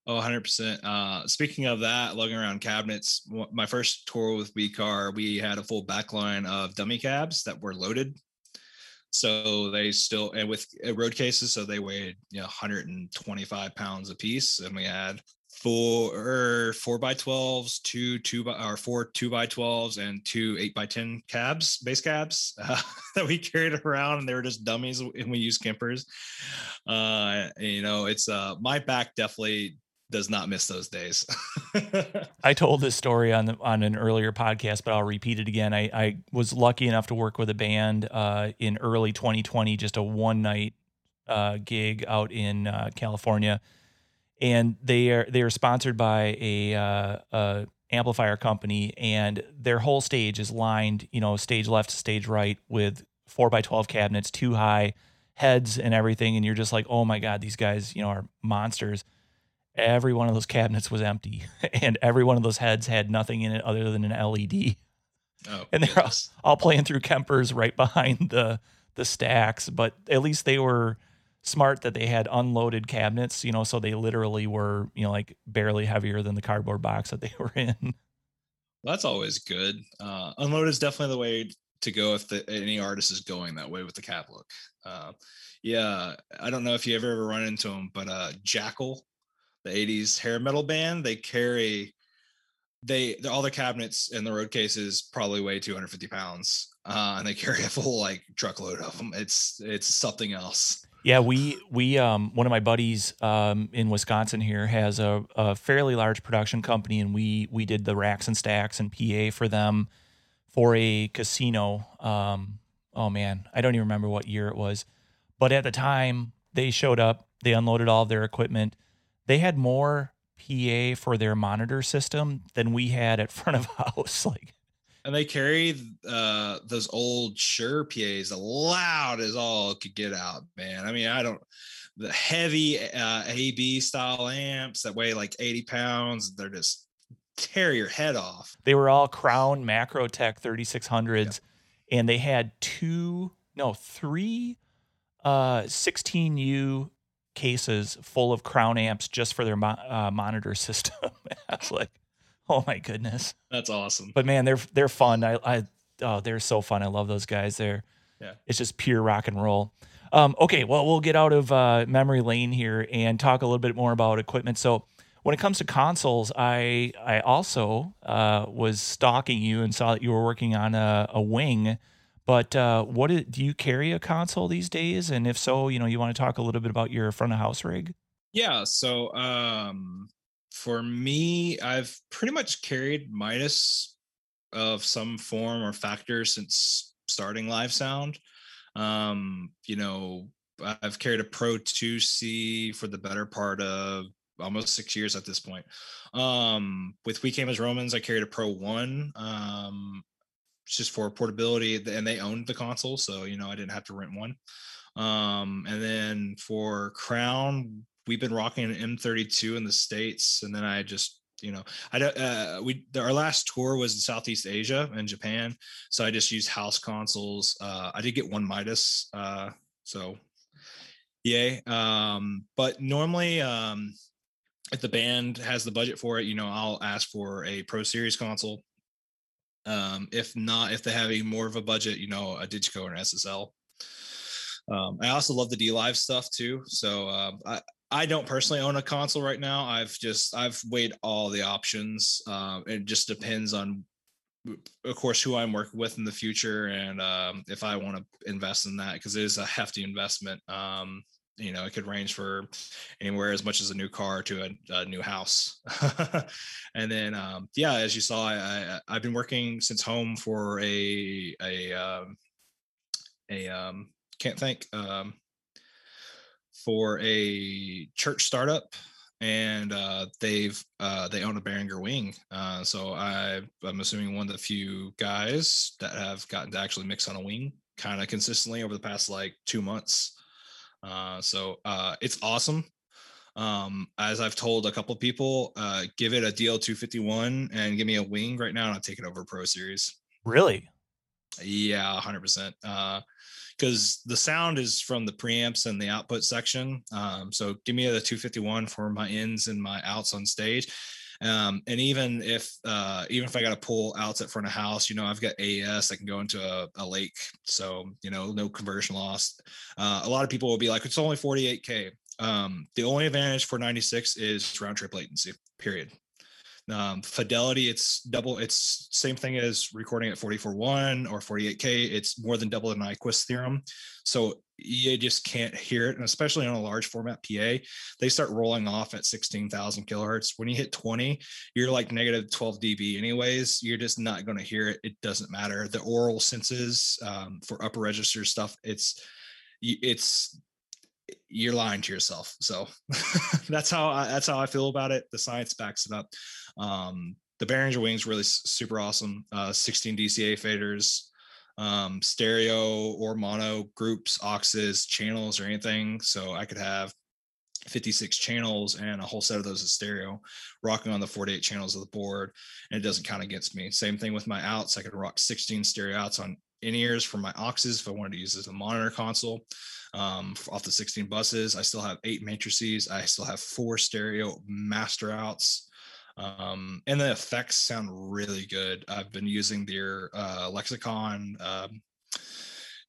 Oh, 100%. Uh, speaking of that, lugging around cabinets, my first tour with We Car, we had a full backline of dummy cabs that were loaded. So they still, and with uh, road cases, so they weighed, you know, 125 pounds a piece. And we had four four by 12s, two two by or four two by 12s, and two eight by 10 cabs, bass cabs uh, that we carried around, and they were just dummies, and we used Kempers. Uh, you know, it's uh my back definitely does not miss those days. I told this story on the, on an earlier podcast, but I'll repeat it again. I, I was lucky enough to work with a band uh, in early 2020, just a one night uh, gig out in uh, California and they are they are sponsored by a, uh, a amplifier company, and their whole stage is lined, you know, stage left stage right with four by twelve cabinets, two high heads and everything, and you're just like, oh my god, these guys, you know, are monsters. Every one of those cabinets was empty, and every one of those heads had nothing in it other than an LED. Oh, and they're all, all playing through Kempers right behind the the stacks, but at least they were smart that they had unloaded cabinets, you know, so they literally were, you know, like barely heavier than the cardboard box that they were in. Well, that's always good. Uh, unload is definitely the way to go if the, any artist is going that way with the cab look. Uh, yeah, I don't know if you ever ever run into them, but uh, Jackyl, the '80s hair metal band, they carry they all their cabinets and the road cases probably weigh 250 pounds, uh, and they carry a full like truckload of them. It's it's something else. Yeah, we we um one of my buddies um in Wisconsin here has a, a fairly large production company, and we we did the racks and stacks and PA for them for a casino. Um, oh man, I don't even remember what year it was, but at the time they showed up, they unloaded all of their equipment. They had more PA for their monitor system than we had at front of house. Like and they carry uh, those old Sure PAs loud as all could get out, man. I mean, I don't the heavy uh, AB style amps that weigh like 80 pounds. They're just tear your head off. They were all Crown Macrotech 3600s, yeah. and they had two, no, three uh, 16U cases full of Crown amps just for their mo- uh, monitor system. I was like, Oh my goodness. That's awesome. But man, they're they're fun. I I oh they're so fun. I love those guys. They're yeah. It's just pure rock and roll. Um, okay, well we'll get out of uh, memory lane here and talk a little bit more about equipment. So when it comes to consoles, I I also uh, was stalking you and saw that you were working on a, a wing. But uh, what is, do you carry a console these days? And if so, you know, you want to talk a little bit about your front of house rig? Yeah. So um, for me, I've pretty much carried Midas of some form or factor since starting live sound. Um, you know, I've carried a Pro 2C for the better part of almost six years at this point. Um, with We Came as Romans, I carried a Pro 1 um, just for portability, and they owned the console. So, you know, I didn't have to rent one. Um, and then for Crown, we've been rocking an M32 in the States. And then I just you know i don't uh we our last tour was in southeast asia and japan so i just used house consoles uh i did get one midas uh so yay um but normally um if the band has the budget for it you know i'll ask for a pro series console um if not if they have a more of a budget you know a digico or an ssl um, I also love the dLive stuff too. So um, I, I don't personally own a console right now. I've just I've weighed all the options. Um, it just depends on, of course, who I'm working with in the future and um, if I want to invest in that because it is a hefty investment. Um, you know, it could range for anywhere as much as a new car to a, a new house. and then, um, yeah, as you saw, I, I have been working since home for a a um, a um, can't think um, for a church startup and uh, they've uh, they own a Behringer wing. Uh, so I, I'm assuming one of the few guys that have gotten to actually mix on a wing kind of consistently over the past like two months. Uh, so uh, it's awesome. Um, as I've told a couple people, uh, give it a DL251 and give me a wing right now, and I'll take it over Pro Series. Really? Yeah, 100%. Uh, because the sound is from the preamps and the output section. Um, so give me the 251 for my ins and my outs on stage. Um, and even if uh, even if I got to pull outs at front of house, you know, I've got AES that can go into a, a lake, so you know, no conversion loss. Uh, a lot of people will be like, it's only 48k. Um, the only advantage for 96 is round trip latency. Period. Um, fidelity, it's double. It's same thing as recording at 44.1 or 48k. It's more than double the Nyquist theorem. So you just can't hear it, and especially on a large format PA, they start rolling off at 16,000 kilohertz. When you hit 20, you're like negative 12 dB, anyways. You're just not going to hear it. It doesn't matter. The aural senses um, for upper register stuff, it's it's you're lying to yourself. So that's how I, that's how I feel about it. The science backs it up. Um, the Behringer wings really super awesome. Uh, 16 DCA faders, um, stereo or mono groups, auxes, channels, or anything. So I could have 56 channels and a whole set of those is stereo, rocking on the 48 channels of the board, and it doesn't count against me. Same thing with my outs. I could rock 16 stereo outs on in ears for my auxes if I wanted to use as a monitor console um, off the 16 buses. I still have eight matrices. I still have four stereo master outs. Um, and the effects sound really good. I've been using their uh, Lexicon um,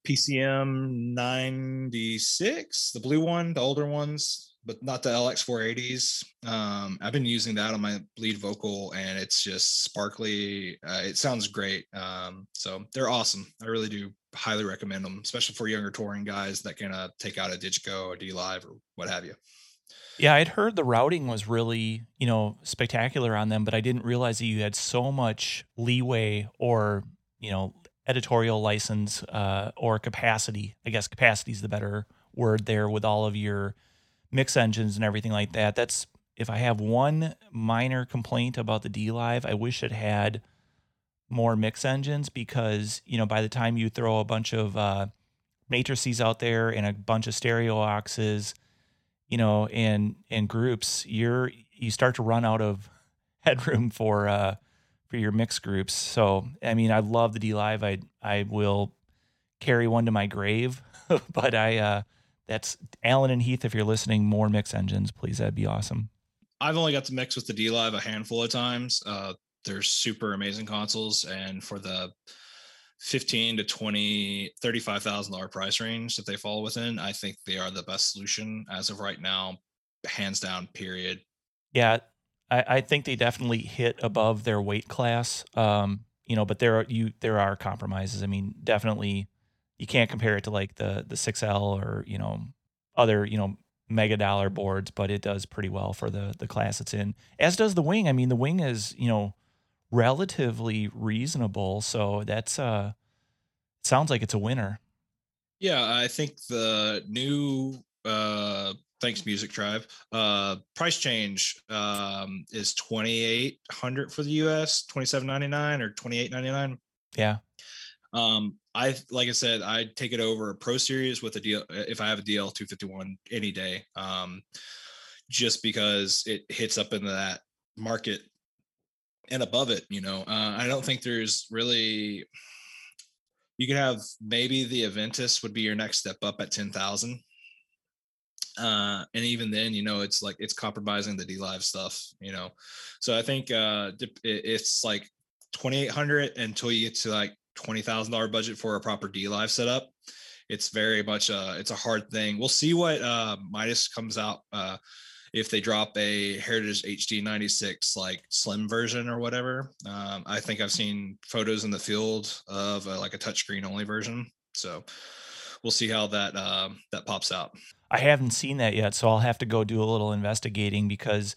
PCM 96, the blue one, the older ones, but not the LX480s. Um, I've been using that on my lead vocal, and it's just sparkly. Uh, it sounds great. Um, so they're awesome. I really do highly recommend them, especially for younger touring guys that can uh, take out a Digico or Live, or what have you. Yeah, I'd heard the routing was really, you know, spectacular on them, but I didn't realize that you had so much leeway or, you know, editorial license uh, or capacity. I guess capacity is the better word there with all of your mix engines and everything like that. That's if I have one minor complaint about the dLive, I wish it had more mix engines because you know by the time you throw a bunch of uh, matrices out there and a bunch of stereo auxes, you know, in in groups, you're you start to run out of headroom for uh, for your mix groups. So I mean, I love the dLive. I I will carry one to my grave, but I uh, that's Allen and Heath. If you're listening, more mix engines, please. That'd be awesome. I've only got to mix with the dLive a handful of times. Uh, they're super amazing consoles and for the 15 to 20 35000 dollar price range that they fall within i think they are the best solution as of right now hands down period. Yeah i, I think they definitely hit above their weight class um you know but there are you there are compromises. I mean definitely you can't compare it to like the the 6l or you know other you know mega dollar boards but it does pretty well for the the class it's in as does the wing. I mean the wing is you know relatively reasonable. So that's uh sounds like it's a winner. Yeah, I think the new uh thanks music tribe uh price change um is 2800 for the us 2799 or 2899 yeah um i like i said i'd take it over a pro series with a deal if i have a dl 251 any day um just because it hits up into that market and above it. You know, uh, I don't think there's really. You could have maybe the Avantis would be your next step up at ten thousand, uh, and even then, you know, it's like it's compromising the dLive stuff. You know, so I think uh, it's like twenty eight hundred until you get to like twenty thousand dollar budget for a proper dLive setup. It's very much uh, it's a hard thing. We'll see what uh, Midas comes out. Uh, if they drop a Heritage HD 96 like slim version or whatever. Um, I think I've seen photos in the field of like a touchscreen only version. So we'll see how that uh, that pops out. I haven't seen that yet, so I'll have to go do a little investigating because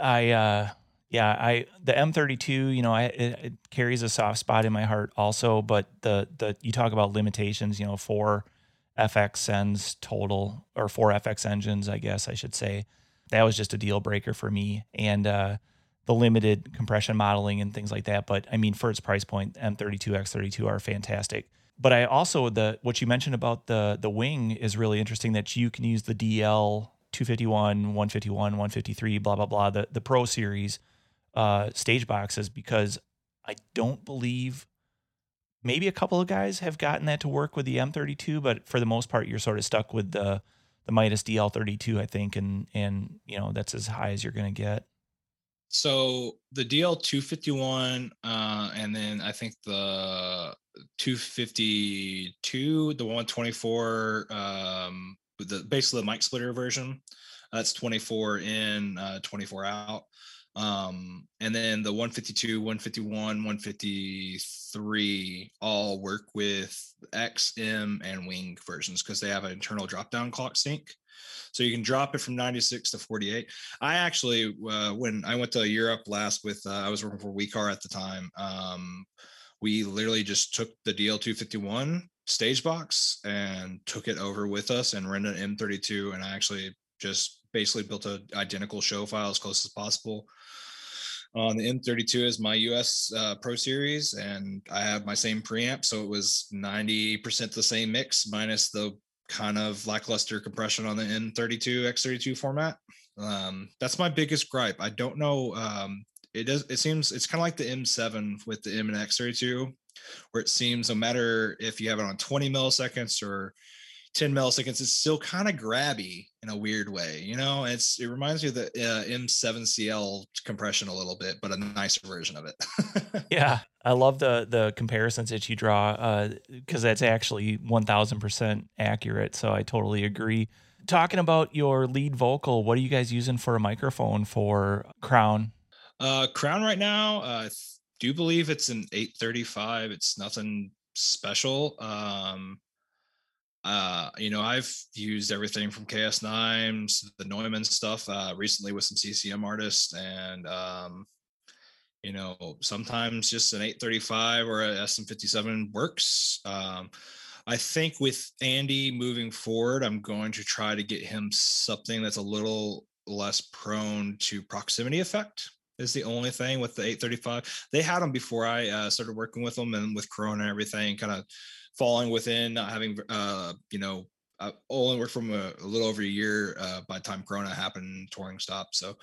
I uh, yeah, I the M32, you know, I, it, it, carries a soft spot in my heart also, but the the you talk about limitations, you know, four FX sends total or four FX engines, I guess I should say that was just a deal breaker for me. And uh, the limited compression modeling and things like that. But I mean, for its price point, M32 X32 are fantastic. But I also the what you mentioned about the the wing is really interesting that you can use the DL 251, 151, 153, blah blah blah, the the Pro series uh, stage boxes because I don't believe maybe a couple of guys have gotten that to work with the M32, but for the most part, you're sort of stuck with the the Midas DL32, I think, and and you know that's as high as you're going to get. So the DL251, uh, and then I think the 252, the 124, um, the basically the mic splitter version. That's 24 in, uh, 24 out. Um, and then the 152, 151, 153 all work with X, M, and Wing versions because they have an internal drop down clock sync. So you can drop it from 96 to 48. I actually, uh, when I went to Europe last with, uh, I was working for WeCar at the time. Um, we literally just took the DL251 stage box and took it over with us and rented an M32. And I actually just basically built an identical show file as close as possible on the M32 is my US uh, Pro Series, and I have my same preamp, so it was 90% the same mix minus the kind of lackluster compression on the M32 X32 format. Um, that's my biggest gripe. I don't know. Um, it does. It seems it's kind of like the M7 with the M and X32, where it seems no matter if you have it on 20 milliseconds or 10 milliseconds it's still kind of grabby in a weird way you know? It's it reminds me of the uh, m7cl compression a little bit but a nicer version of it. Yeah i love the the comparisons that you draw because uh, that's actually 1000% accurate so i totally agree. Talking about your lead vocal what are you guys using for a microphone for crown? Uh crown right now uh, i do believe it's an 835 it's nothing special um uh, you know, I've used everything from KS9, the Neumann stuff, uh, recently with some CCM artists, and um, you know, sometimes just an 835 or a SM57 works. Um, I think with Andy moving forward, I'm going to try to get him something that's a little less prone to proximity effect. Is the only thing with the 835. They had them before I uh, started working with them, and with Corona and everything, kind of falling within, not having, uh, you know, I only worked from a, a, little over a year uh, by the time Corona happened, touring stopped. So,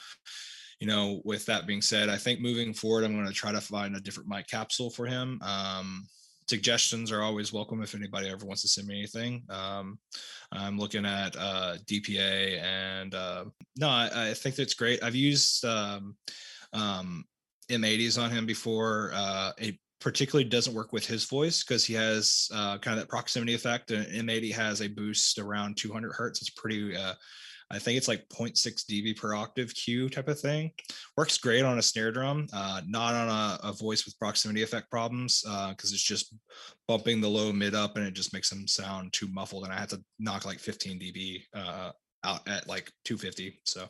you know, with that being said, I think moving forward, I'm going to try to find a different mic capsule for him. Um, suggestions are always welcome if anybody ever wants to send me anything. Um, I'm looking at uh, DPA and uh, no, I, I, think that's great. I've used um, um, M80s on him before. Uh, a particularly doesn't work with his voice because he has uh, kind of that proximity effect. And M80 has a boost around 200 hertz. It's pretty, uh, I think it's like 0.6 dB per octave Q type of thing. Works great on a snare drum, uh, not on a, a, voice with proximity effect problems because uh, it's just bumping the low mid up and it just makes them sound too muffled. And I had to knock like 15 dB uh, out at like 250 so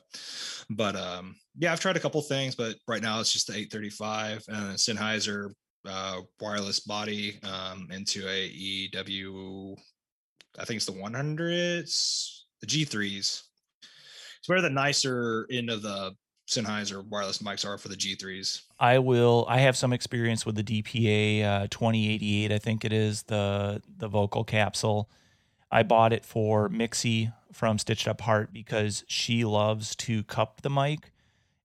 but um yeah i've tried a couple things but right now it's just the 835 and sennheiser uh, wireless body um, into a EW. I think it's the 100s, the G3s. It's where the nicer end of the Sennheiser wireless mics are for the G3s. I will. I have some experience with the DPA uh, 2088. I think it is the the vocal capsule. I bought it for Mixi from Stitched Up Heart because she loves to cup the mic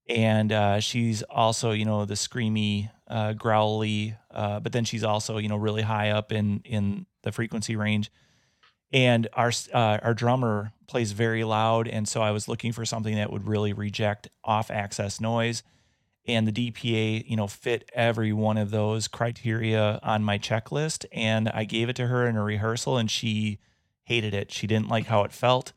and uh, she's also you know the screamy, uh, growly, uh, but then she's also you know really high up in in the frequency range. And our uh, our drummer plays very loud, and so I was looking for something that would really reject off axis noise and the DPA, you know, fit every one of those criteria on my checklist. And I gave it to her in a rehearsal, and she hated it. She didn't like how it felt,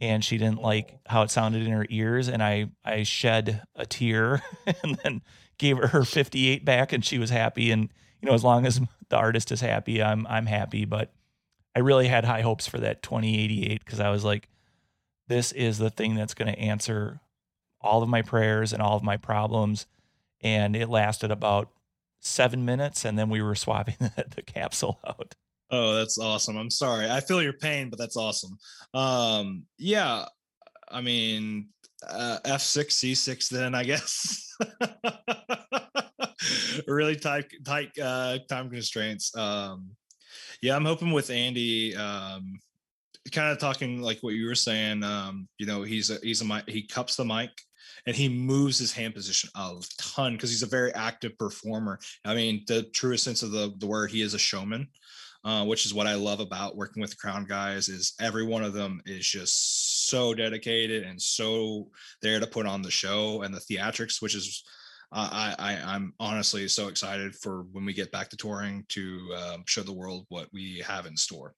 and she didn't like how it sounded in her ears. And I I shed a tear, and then gave her her 58 back, and she was happy. And you know, as long as the artist is happy, I'm I'm happy. But I really had high hopes for that 2088 because I was like, this is the thing that's going to answer all of my prayers and all of my problems. And it lasted about seven minutes, and then we were swapping the, the capsule out. Oh, that's awesome. I'm sorry. I feel your pain, but that's awesome. Um, yeah, I mean, uh, F6, C6, then I guess. really tight, tight uh, time constraints. Um, yeah, I'm hoping with Andy, um, kind of talking like what you were saying. Um, you know, he's a he's a he cups the mic and he moves his hand position a ton because he's a very active performer. I mean, the truest sense of the, the word, he is a showman, uh, which is what I love about working with Crown guys. Is every one of them is just so dedicated and so there to put on the show and the theatrics, which is I, I I'm honestly so excited for when we get back to touring to um, show the world what we have in store.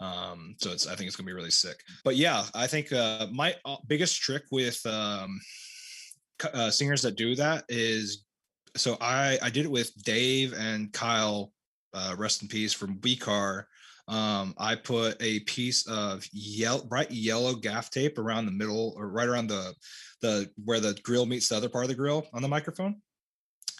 Um, so it's I think it's gonna be really sick. But yeah, I think uh, my uh, biggest trick with um, uh, singers that do that is so I I did it with Dave and Kyle, uh, rest in peace from Car. Um, I put a piece of yellow, bright yellow gaff tape around the middle or right around the the where the grill meets the other part of the grill on the microphone,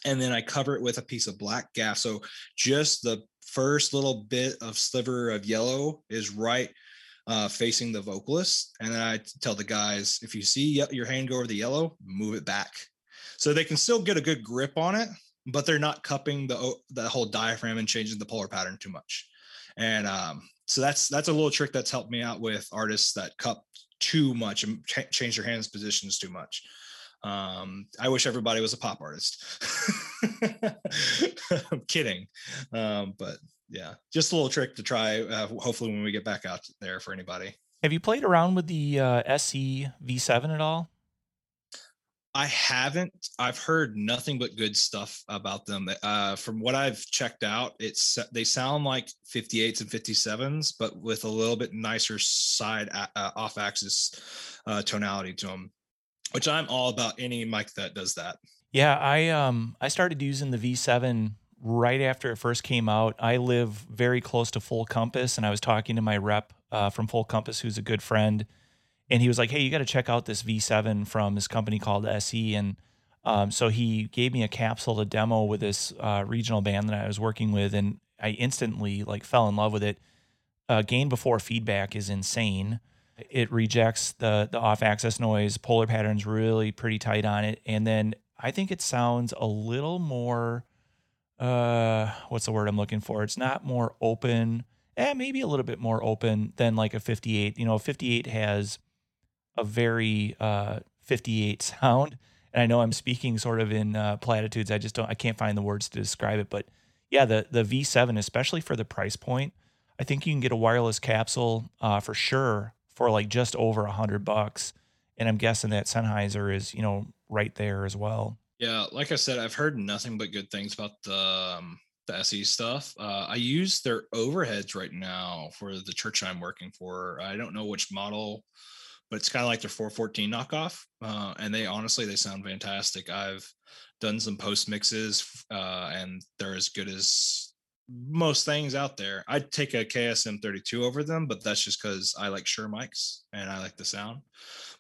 and then I cover it with a piece of black gaff. So just the first little bit of sliver of yellow is right uh, facing the vocalist. And then I tell the guys, if you see your hand go over the yellow, move it back. So they can still get a good grip on it, but they're not cupping the the whole diaphragm and changing the polar pattern too much. And um, so that's that's a little trick that's helped me out with artists that cup too much and ch- change their hands positions too much. Um, I wish everybody was a pop artist. I'm kidding, um, but yeah, just a little trick to try. Uh, hopefully, when we get back out there for anybody. Have you played around with the uh, SE V7 at all? I haven't. I've heard nothing but good stuff about them. Uh, from what I've checked out, it's they sound like 58s and 57s, but with a little bit nicer side uh, off axis uh, tonality to them, which I'm all about. Any mic that does that. Yeah, I um I started using the V7 right after it first came out. I live very close to Full Compass, and I was talking to my rep uh, from Full Compass, who's a good friend, and he was like, "Hey, you got to check out this V7 from this company called SE." And um, so he gave me a capsule to demo with this uh, regional band that I was working with, and I instantly like fell in love with it. Uh, gain before feedback is insane. It rejects the the off axis noise. Polar pattern's really pretty tight on it, and then I think it sounds a little more uh what's the word I'm looking for? It's not more open, eh, maybe a little bit more open than like a 58. You know, 58 has a very uh 58 sound. And I know I'm speaking sort of in uh, platitudes. I just don't I can't find the words to describe it, but yeah, the the V7 especially for the price point, I think you can get a wireless capsule uh for sure for like just over a 100 bucks. And I'm guessing that Sennheiser is, you know, right there as well. Yeah, like I said, I've heard nothing but good things about the um, the SE stuff. Uh, I use their overheads right now for the church I'm working for. I don't know which model, but it's kind of like their 414 knockoff. Uh, and they honestly they sound fantastic. I've done some post mixes, uh, and they're as good as most things out there. I'd take a KSM 32 over them, but that's just because I like Shure mics and I like the sound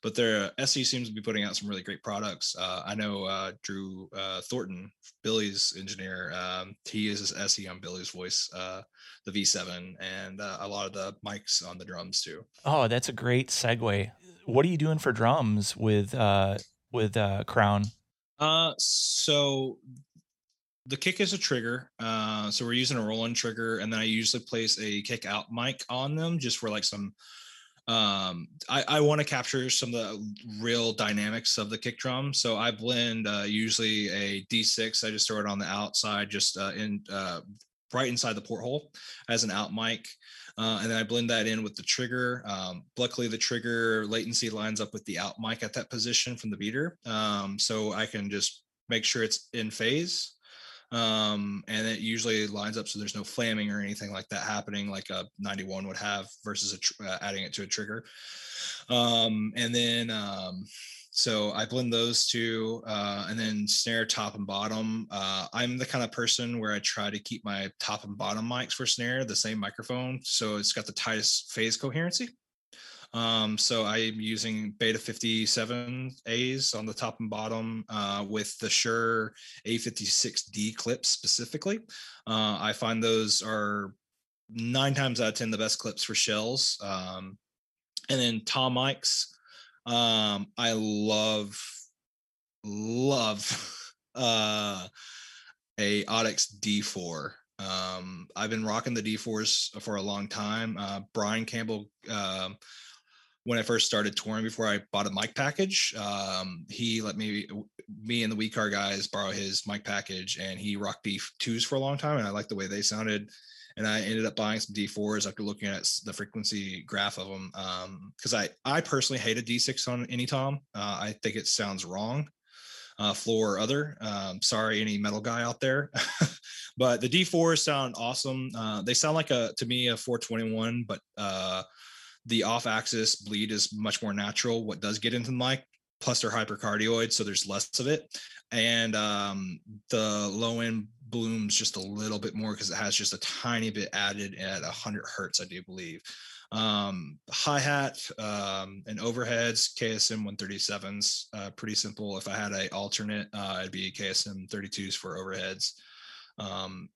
but their uh, SE seems to be putting out some really great products. Uh, I know uh, Drew uh, Thornton, Billy's engineer, um, he uses SE on Billy's voice, uh, the V7, and uh, a lot of the mics on the drums too. Oh, that's a great segue. What are you doing for drums with with Crown? Uh, so the kick is a trigger. Uh, so we're using a Roland trigger, and then I usually place a kick out mic on them just for like some um, I, I want to capture some of the real dynamics of the kick drum. So I blend uh, usually a D6. I just throw it on the outside, just uh, in uh, right inside the porthole as an out mic. Uh, and then I blend that in with the trigger. Um, luckily, the trigger latency lines up with the out mic at that position from the beater. Um, so I can just make sure it's in phase um, and it usually lines up so there's no flaming or anything like that happening like a 91 would have versus a tr- uh, adding it to a trigger. Um, and then um, so i blend those two uh, and then snare top and bottom. Uh, i'm the kind of person where i try to keep my top and bottom mics for snare the same microphone so it's got the tightest phase coherency um, so I am using Beta 57 A's on the top and bottom uh, with the Shure A56D clips specifically. Uh, I find those are nine times out of 10 the best clips for shells. Um, and then Tom mics. Um, I love, love uh, a Audix D4. Um, I've been rocking the D4s for a long time. Uh, Brian Campbell uh, when I first started touring before I bought a mic package. Um, he let me, me and the We Car guys borrow his mic package, and he rocked D2s for a long time, and I liked the way they sounded. And I ended up buying some D4s after looking at the frequency graph of them. Um, I, I personally hate a D6 on any tom. Uh, I think it sounds wrong, uh, floor or other. Um, sorry, any metal guy out there. but the D4s sound awesome. Uh, they sound like a to me a 421, but uh, the off-axis bleed is much more natural. What does get into the mic, plus they're hypercardioid, so there's less of it, and um, the low end blooms just a little bit more because it has just a tiny bit added at 100 hertz, I do believe. Um, hi hat um, and overheads, KSM 137s, uh, pretty simple. If I had a alternate, uh, it'd be KSM 32s for overheads. Um,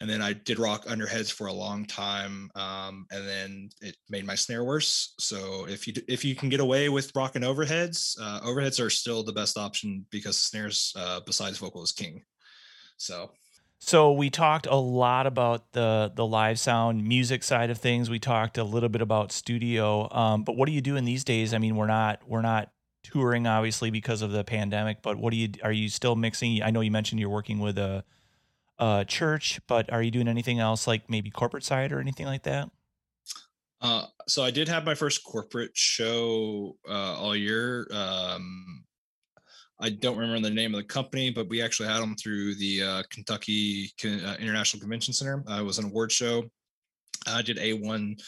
and then I did rock underheads for a long time, um, and then it made my snare worse. So if you if you can get away with rocking overheads, uh, overheads are still the best option because snares uh, besides vocal is king. So. So we talked a lot about the the live sound music side of things. We talked a little bit about studio, um, but what are you doing these days? I mean, we're not we're not touring obviously because of the pandemic, but what do you are you still mixing? I know you mentioned you're working with a uh, church, but are you doing anything else like maybe corporate side or anything like that? Uh, so I did have my first corporate show uh, all year. Um, I don't remember the name of the company, but we actually had them through the uh, Kentucky uh, International Convention Center. Uh, it was an award show. I did A1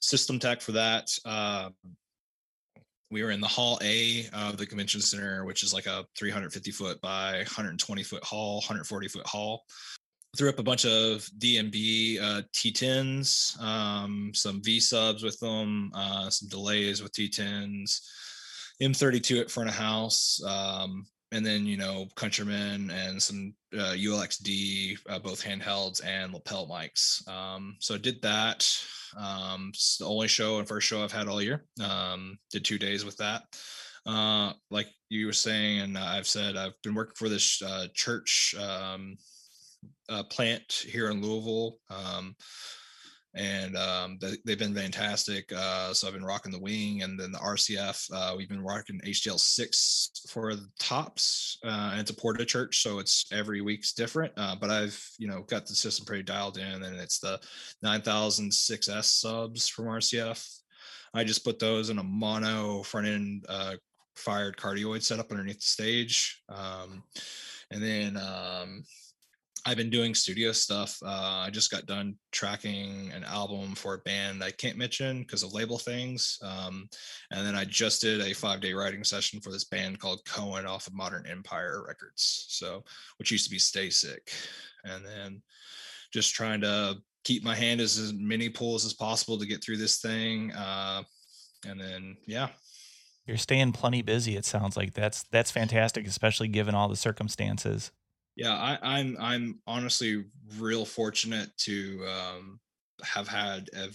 system tech for that. Uh, we were in the hall A of the convention center, which is like a 350 foot by 120 foot hall, 140 foot hall. Threw up a bunch of d&b uh, T10s, um, some V subs with them, uh, some delays with T10s, M32 at front of house, um, and then you know Countryman and some uh, ULXD, uh, both handhelds and lapel mics. Um, so I did that. Um, it's the only show and first show I've had all year. Um, did two days with that. Uh, like you were saying, and I've said, I've been working for this uh, church um, uh, plant here in Louisville. And um, they, have been fantastic. Uh, so I've been rocking the wing, and then the RCF. Uh, we've been rocking HDL six for the tops, uh, and it's a porta church, so it's every week's different. Uh, but I've you know got the system pretty dialed in, and it's the 9006S subs from RCF. I just put those in a mono front end uh, fired cardioid setup underneath the stage, um, and then um, I've been doing studio stuff. Uh, I just got done tracking an album for a band I can't mention because of label things. Um, and then I just did a five day writing session for this band called Cohen off of Modern Empire Records. So, which used to be Stay Sick. And then just trying to keep my hand as, as many pulls as possible to get through this thing. Uh, and then, yeah. You're staying plenty busy. It sounds like that's that's fantastic, especially given all the circumstances yeah I, am I'm, I'm honestly real fortunate to um, have had a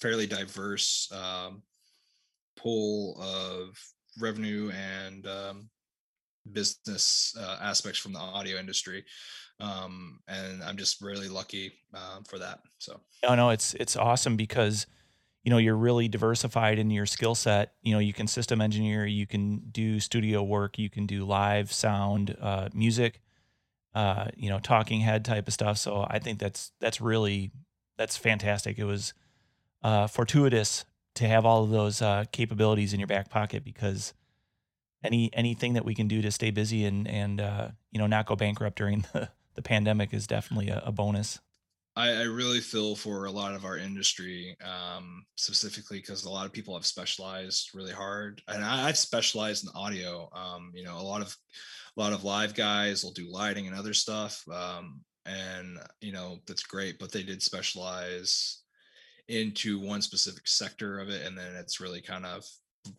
fairly diverse um, pool of revenue and um, business uh, aspects from the audio industry um, and i'm just really lucky uh, for that so. Oh no it's it's awesome because you know you're really diversified in your skill set. You know you can system engineer you can do studio work you can do live sound uh, music uh, you know talking head type of stuff. So i think that's that's really that's fantastic. It was uh, fortuitous to have all of those uh, capabilities in your back pocket because any anything that we can do to stay busy and and uh, you know not go bankrupt during the, the pandemic is definitely a, a bonus I, I, really feel for a lot of our industry, um, specifically because a lot of people have specialized really hard, and I, have specialized in audio. Um, you know, a lot of a lot of live guys will do lighting and other stuff, um, and you know that's great. But they did specialize into one specific sector of it, and then it's really kind of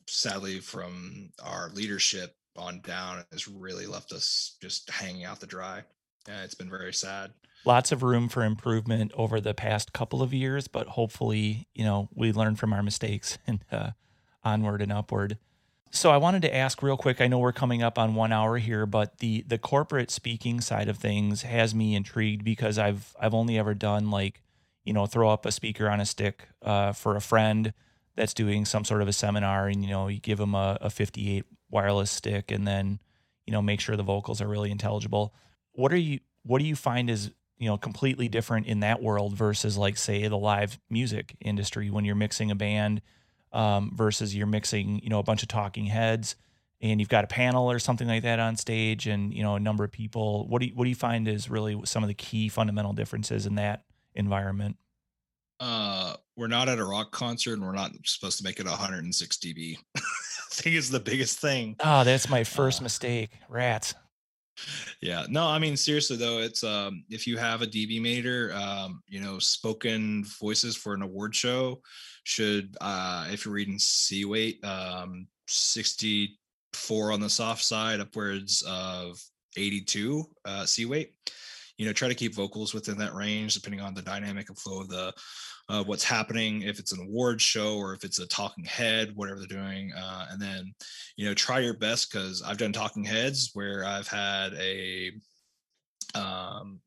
sadly from our leadership on down has really left us just hanging out the dry. Yeah, it's been very sad lots of room for improvement over the past couple of years, but hopefully, you know, we learn from our mistakes and uh, onward and upward. So I wanted to ask real quick. I know we're coming up on one hour here, but the the corporate speaking side of things has me intrigued because I've I've only ever done like, you know, throw up a speaker on a stick uh, for a friend that's doing some sort of a seminar, and you know, you give them a, a 58 wireless stick, and then you know, make sure the vocals are really intelligible. What are you what do you find is you know completely different in that world versus like say the live music industry when you're mixing a band um, versus you're mixing you know a bunch of talking heads and you've got a panel or something like that on stage and you know a number of people. What do you, what do you find is really some of the key fundamental differences in that environment? Uh we're not at a rock concert and we're not supposed to make it 106 db. I think it's the biggest thing. Oh that's my first uh, mistake. Rats yeah no i mean seriously though it's um if you have a db meter um you know spoken voices for an award show should uh if you're reading c weight um 64 on the soft side upwards of 82 uh c weight you know try to keep vocals within that range depending on the dynamic and flow of the uh, what's happening if it's an award show or if it's a talking head whatever they're doing uh, and then you know try your best because i've done talking heads where i've had a um,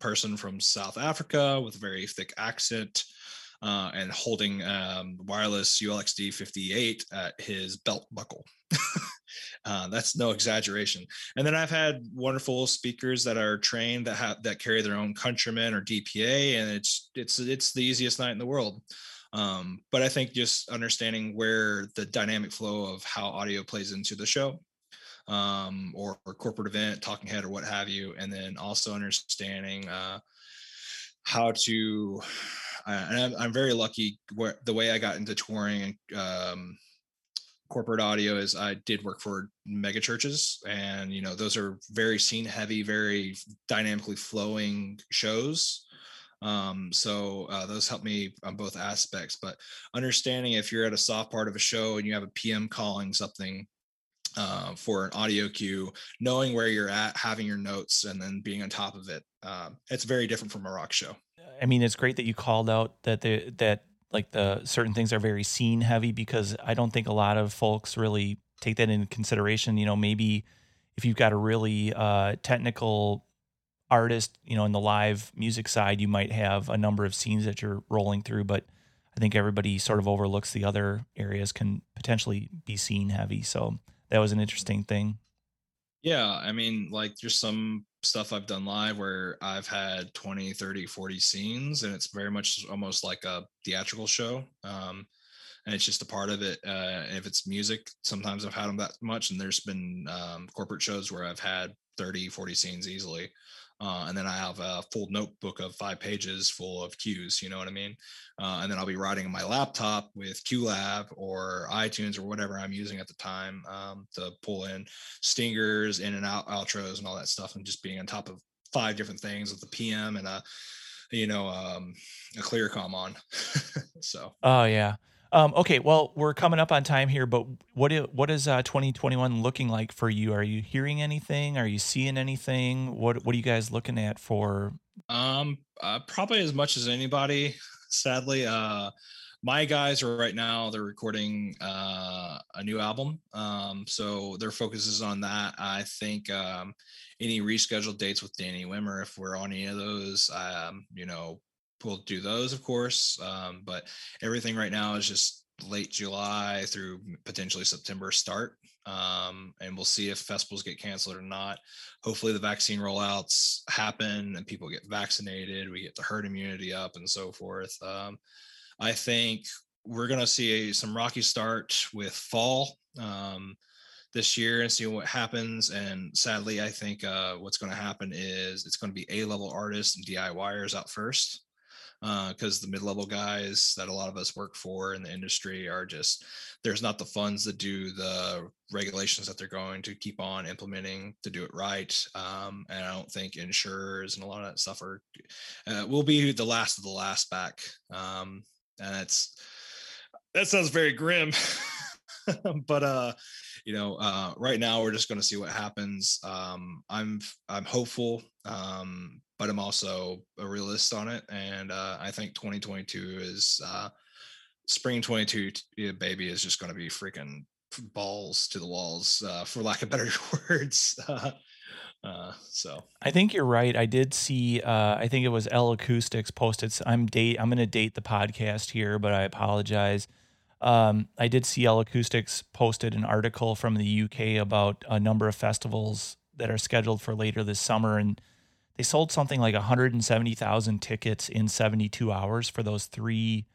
person from south africa with a very thick accent uh, and holding um, wireless ulxd 58 at his belt buckle Uh, that's no exaggeration. And then I've had wonderful speakers that are trained that have that carry their own countrymen or DPA, and it's it's it's the easiest night in the world. Um, but I think just understanding where the dynamic flow of how audio plays into the show, um, or, or, corporate event, talking head, or what have you, and then also understanding uh, how to. Uh, and I'm, I'm, very lucky where the way I got into touring and um, corporate audio is I did work for mega churches, and you know those are very scene heavy, very dynamically flowing shows. Um, so uh, those help me on both aspects. But understanding if you're at a soft part of a show and you have a PM calling something uh, for an audio cue, knowing where you're at, having your notes, and then being on top of it, uh, it's very different from a rock show. I mean, it's great that you called out that the that like the certain things are very scene heavy because I don't think a lot of folks really take that into consideration. You know, maybe if you've got a really uh, technical artist, you know, in the live music side, you might have a number of scenes that you're rolling through, but I think everybody sort of overlooks the other areas can potentially be scene heavy. So that was an interesting thing. Yeah, I mean, like there's some stuff I've done live where I've had 20, 30, 40 scenes, and it's very much almost like a theatrical show. Um, and it's just a part of it. Uh, if it's music, sometimes I've had them that much, and there's been um, corporate shows where I've had 30, 40 scenes easily. Uh, and then I have a full notebook of five pages full of cues. You know what I mean? Uh, and then I'll be writing on my laptop with QLab or iTunes or whatever I'm using at the time um, to pull in stingers, in and out outros, and all that stuff, and just being on top of five different things with the PM and a you know um, a Clear-Com on. so. Oh yeah. Um, okay, well, we're coming up on time here, but what is, what is uh, 2021 looking like for you? Are you hearing anything? Are you seeing anything? What what are you guys looking at for? Um, uh, probably as much as anybody. Sadly, uh, my guys are right now. They're recording uh, a new album, um, so their focus is on that. I think um, any rescheduled dates with Danny Wimmer, if we're on any of those, um, you know, we'll do those, of course. Um, but everything right now is just late July through potentially September start. Um, and we'll see if festivals get canceled or not. Hopefully, the vaccine rollouts happen and people get vaccinated. We get the herd immunity up and so forth. Um, I think we're going to see a, some rocky start with fall um, this year and see what happens. And sadly, I think uh, what's going to happen is it's going to be A level artists and DIYers out first because uh, the mid-level guys that a lot of us work for in the industry are just there's not the funds to do the regulations that they're going to keep on implementing to do it right um, and i don't think insurers and a lot of that stuff are uh, will be the last of the last back um, and it's that sounds very grim but uh you know uh right now we're just going to see what happens um i'm i'm hopeful um but I'm also a realist on it. And uh, I think 2022 is uh, spring 22 yeah, baby is just going to be freaking balls to the walls, uh, for lack of better words. Uh, so I think you're right. I did see. Uh, I think it was L-Acoustics posted. I'm date. I'm going to date the podcast here, but I apologize. Um, I did see L-Acoustics posted an article from the UK about a number of festivals that are scheduled for later this summer, and they sold something like 170,000 tickets in 72 hours for those three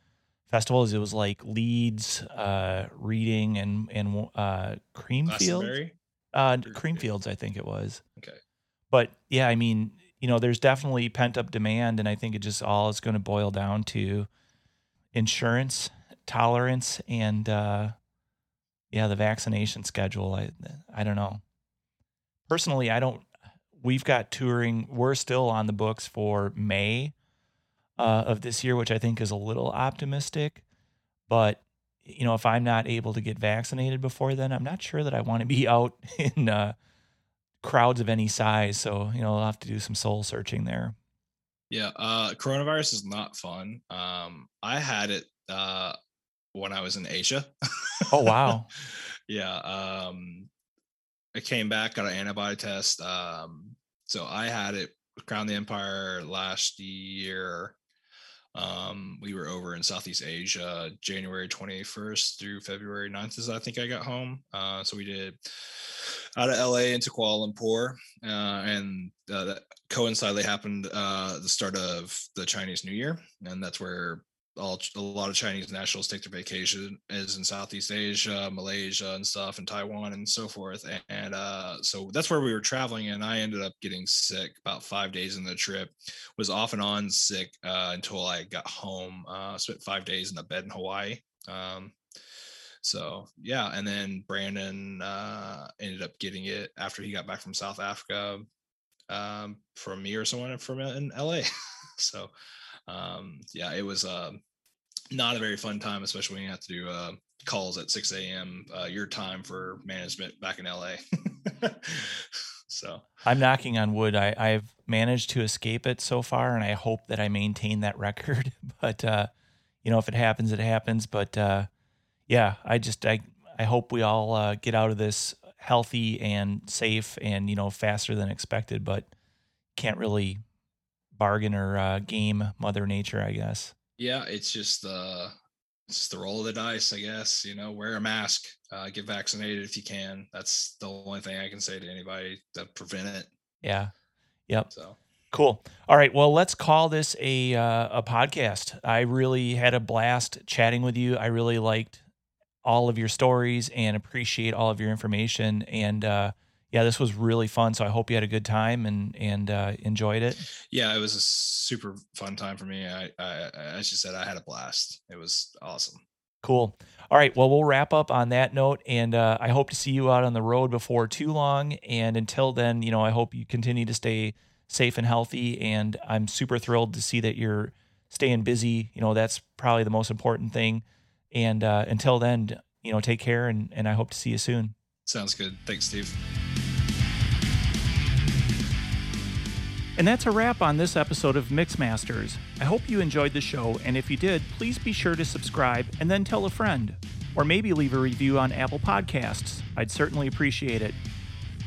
festivals. It was like Leeds, uh, Reading, and and uh, Creamfield. Uh, Creamfields, I think it was. Okay. But yeah, I mean, you know, there's definitely pent up demand, and I think it just all is going to boil down to insurance tolerance and uh, yeah, the vaccination schedule. I I don't know. Personally, I don't we've got touring. We're still on the books for May uh, of this year, which I think is a little optimistic. But you know, if I'm not able to get vaccinated before then, I'm not sure that I want to be out in uh, crowds of any size. So you know, I'll have to do some soul searching there. Yeah, uh, coronavirus is not fun. Um, I had it uh, when I was in Asia. oh wow! yeah, um, I came back, got an antibody test. Um, so I had it Crown the Empire last year. Um, we were over in Southeast Asia, January 21st through February 9th, is I think I got home. Uh, so we did out of LA into Kuala Lumpur, uh, and uh, that coincidentally happened uh, the start of the Chinese New Year, and that's where all a lot of Chinese nationals take their vacation is in Southeast Asia, Malaysia, and stuff, and Taiwan and so forth. And, uh, so that's where we were traveling, and I ended up getting sick about five days in the trip. Was off and on sick uh, until I got home. Uh, spent five days in a bed in Hawaii. Um, so yeah, and then Brandon uh, ended up getting it after he got back from South Africa um, from me or someone from in LA. so um, yeah, it was uh, not a very fun time, especially when you have to do uh, calls at 6 a.m. Uh, your time for management back in LA. so I'm knocking on wood. I, I've managed to escape it so far, and I hope that I maintain that record. but uh, you know, if it happens, it happens. But uh, yeah, I just I I hope we all uh, get out of this healthy and safe, and you know, faster than expected. But can't really bargain or uh, game Mother Nature, I guess. Yeah, it's just the it's the roll of the dice, I guess. You know, wear a mask, uh, get vaccinated if you can. That's the only thing I can say to anybody to prevent it. Yeah. Yep. So cool. All right. Well, let's call this a uh, a podcast. I really had a blast chatting with you. I really liked all of your stories and appreciate all of your information. And uh, yeah, this was really fun. So I hope you had a good time and and uh, enjoyed it. Yeah, it was a super fun time for me. I, I as you said, I had a blast. It was awesome. Cool. All right. Well, we'll wrap up on that note, and uh, I hope to see you out on the road before too long. And until then, you know, I hope you continue to stay safe and healthy. And I'm super thrilled to see that you're staying busy. You know, that's probably the most important thing. And uh, until then, you know, take care, and and I hope to see you soon. Sounds good. Thanks, Steve. And that's a wrap on this episode of Mixmasters. I hope you enjoyed the show, and if you did, please be sure to subscribe and then tell a friend. Or maybe leave a review on Apple Podcasts. I'd certainly appreciate it.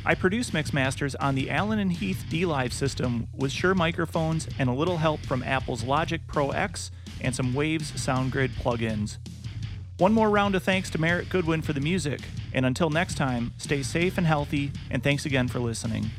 I produce Mixmasters on the Allen and Heath dLive system with Shure microphones and a little help from Apple's Logic Pro X and some Waves SoundGrid plugins. One more round of thanks to Merritt Goodwin for the music, and until next time, stay safe and healthy, and thanks again for listening.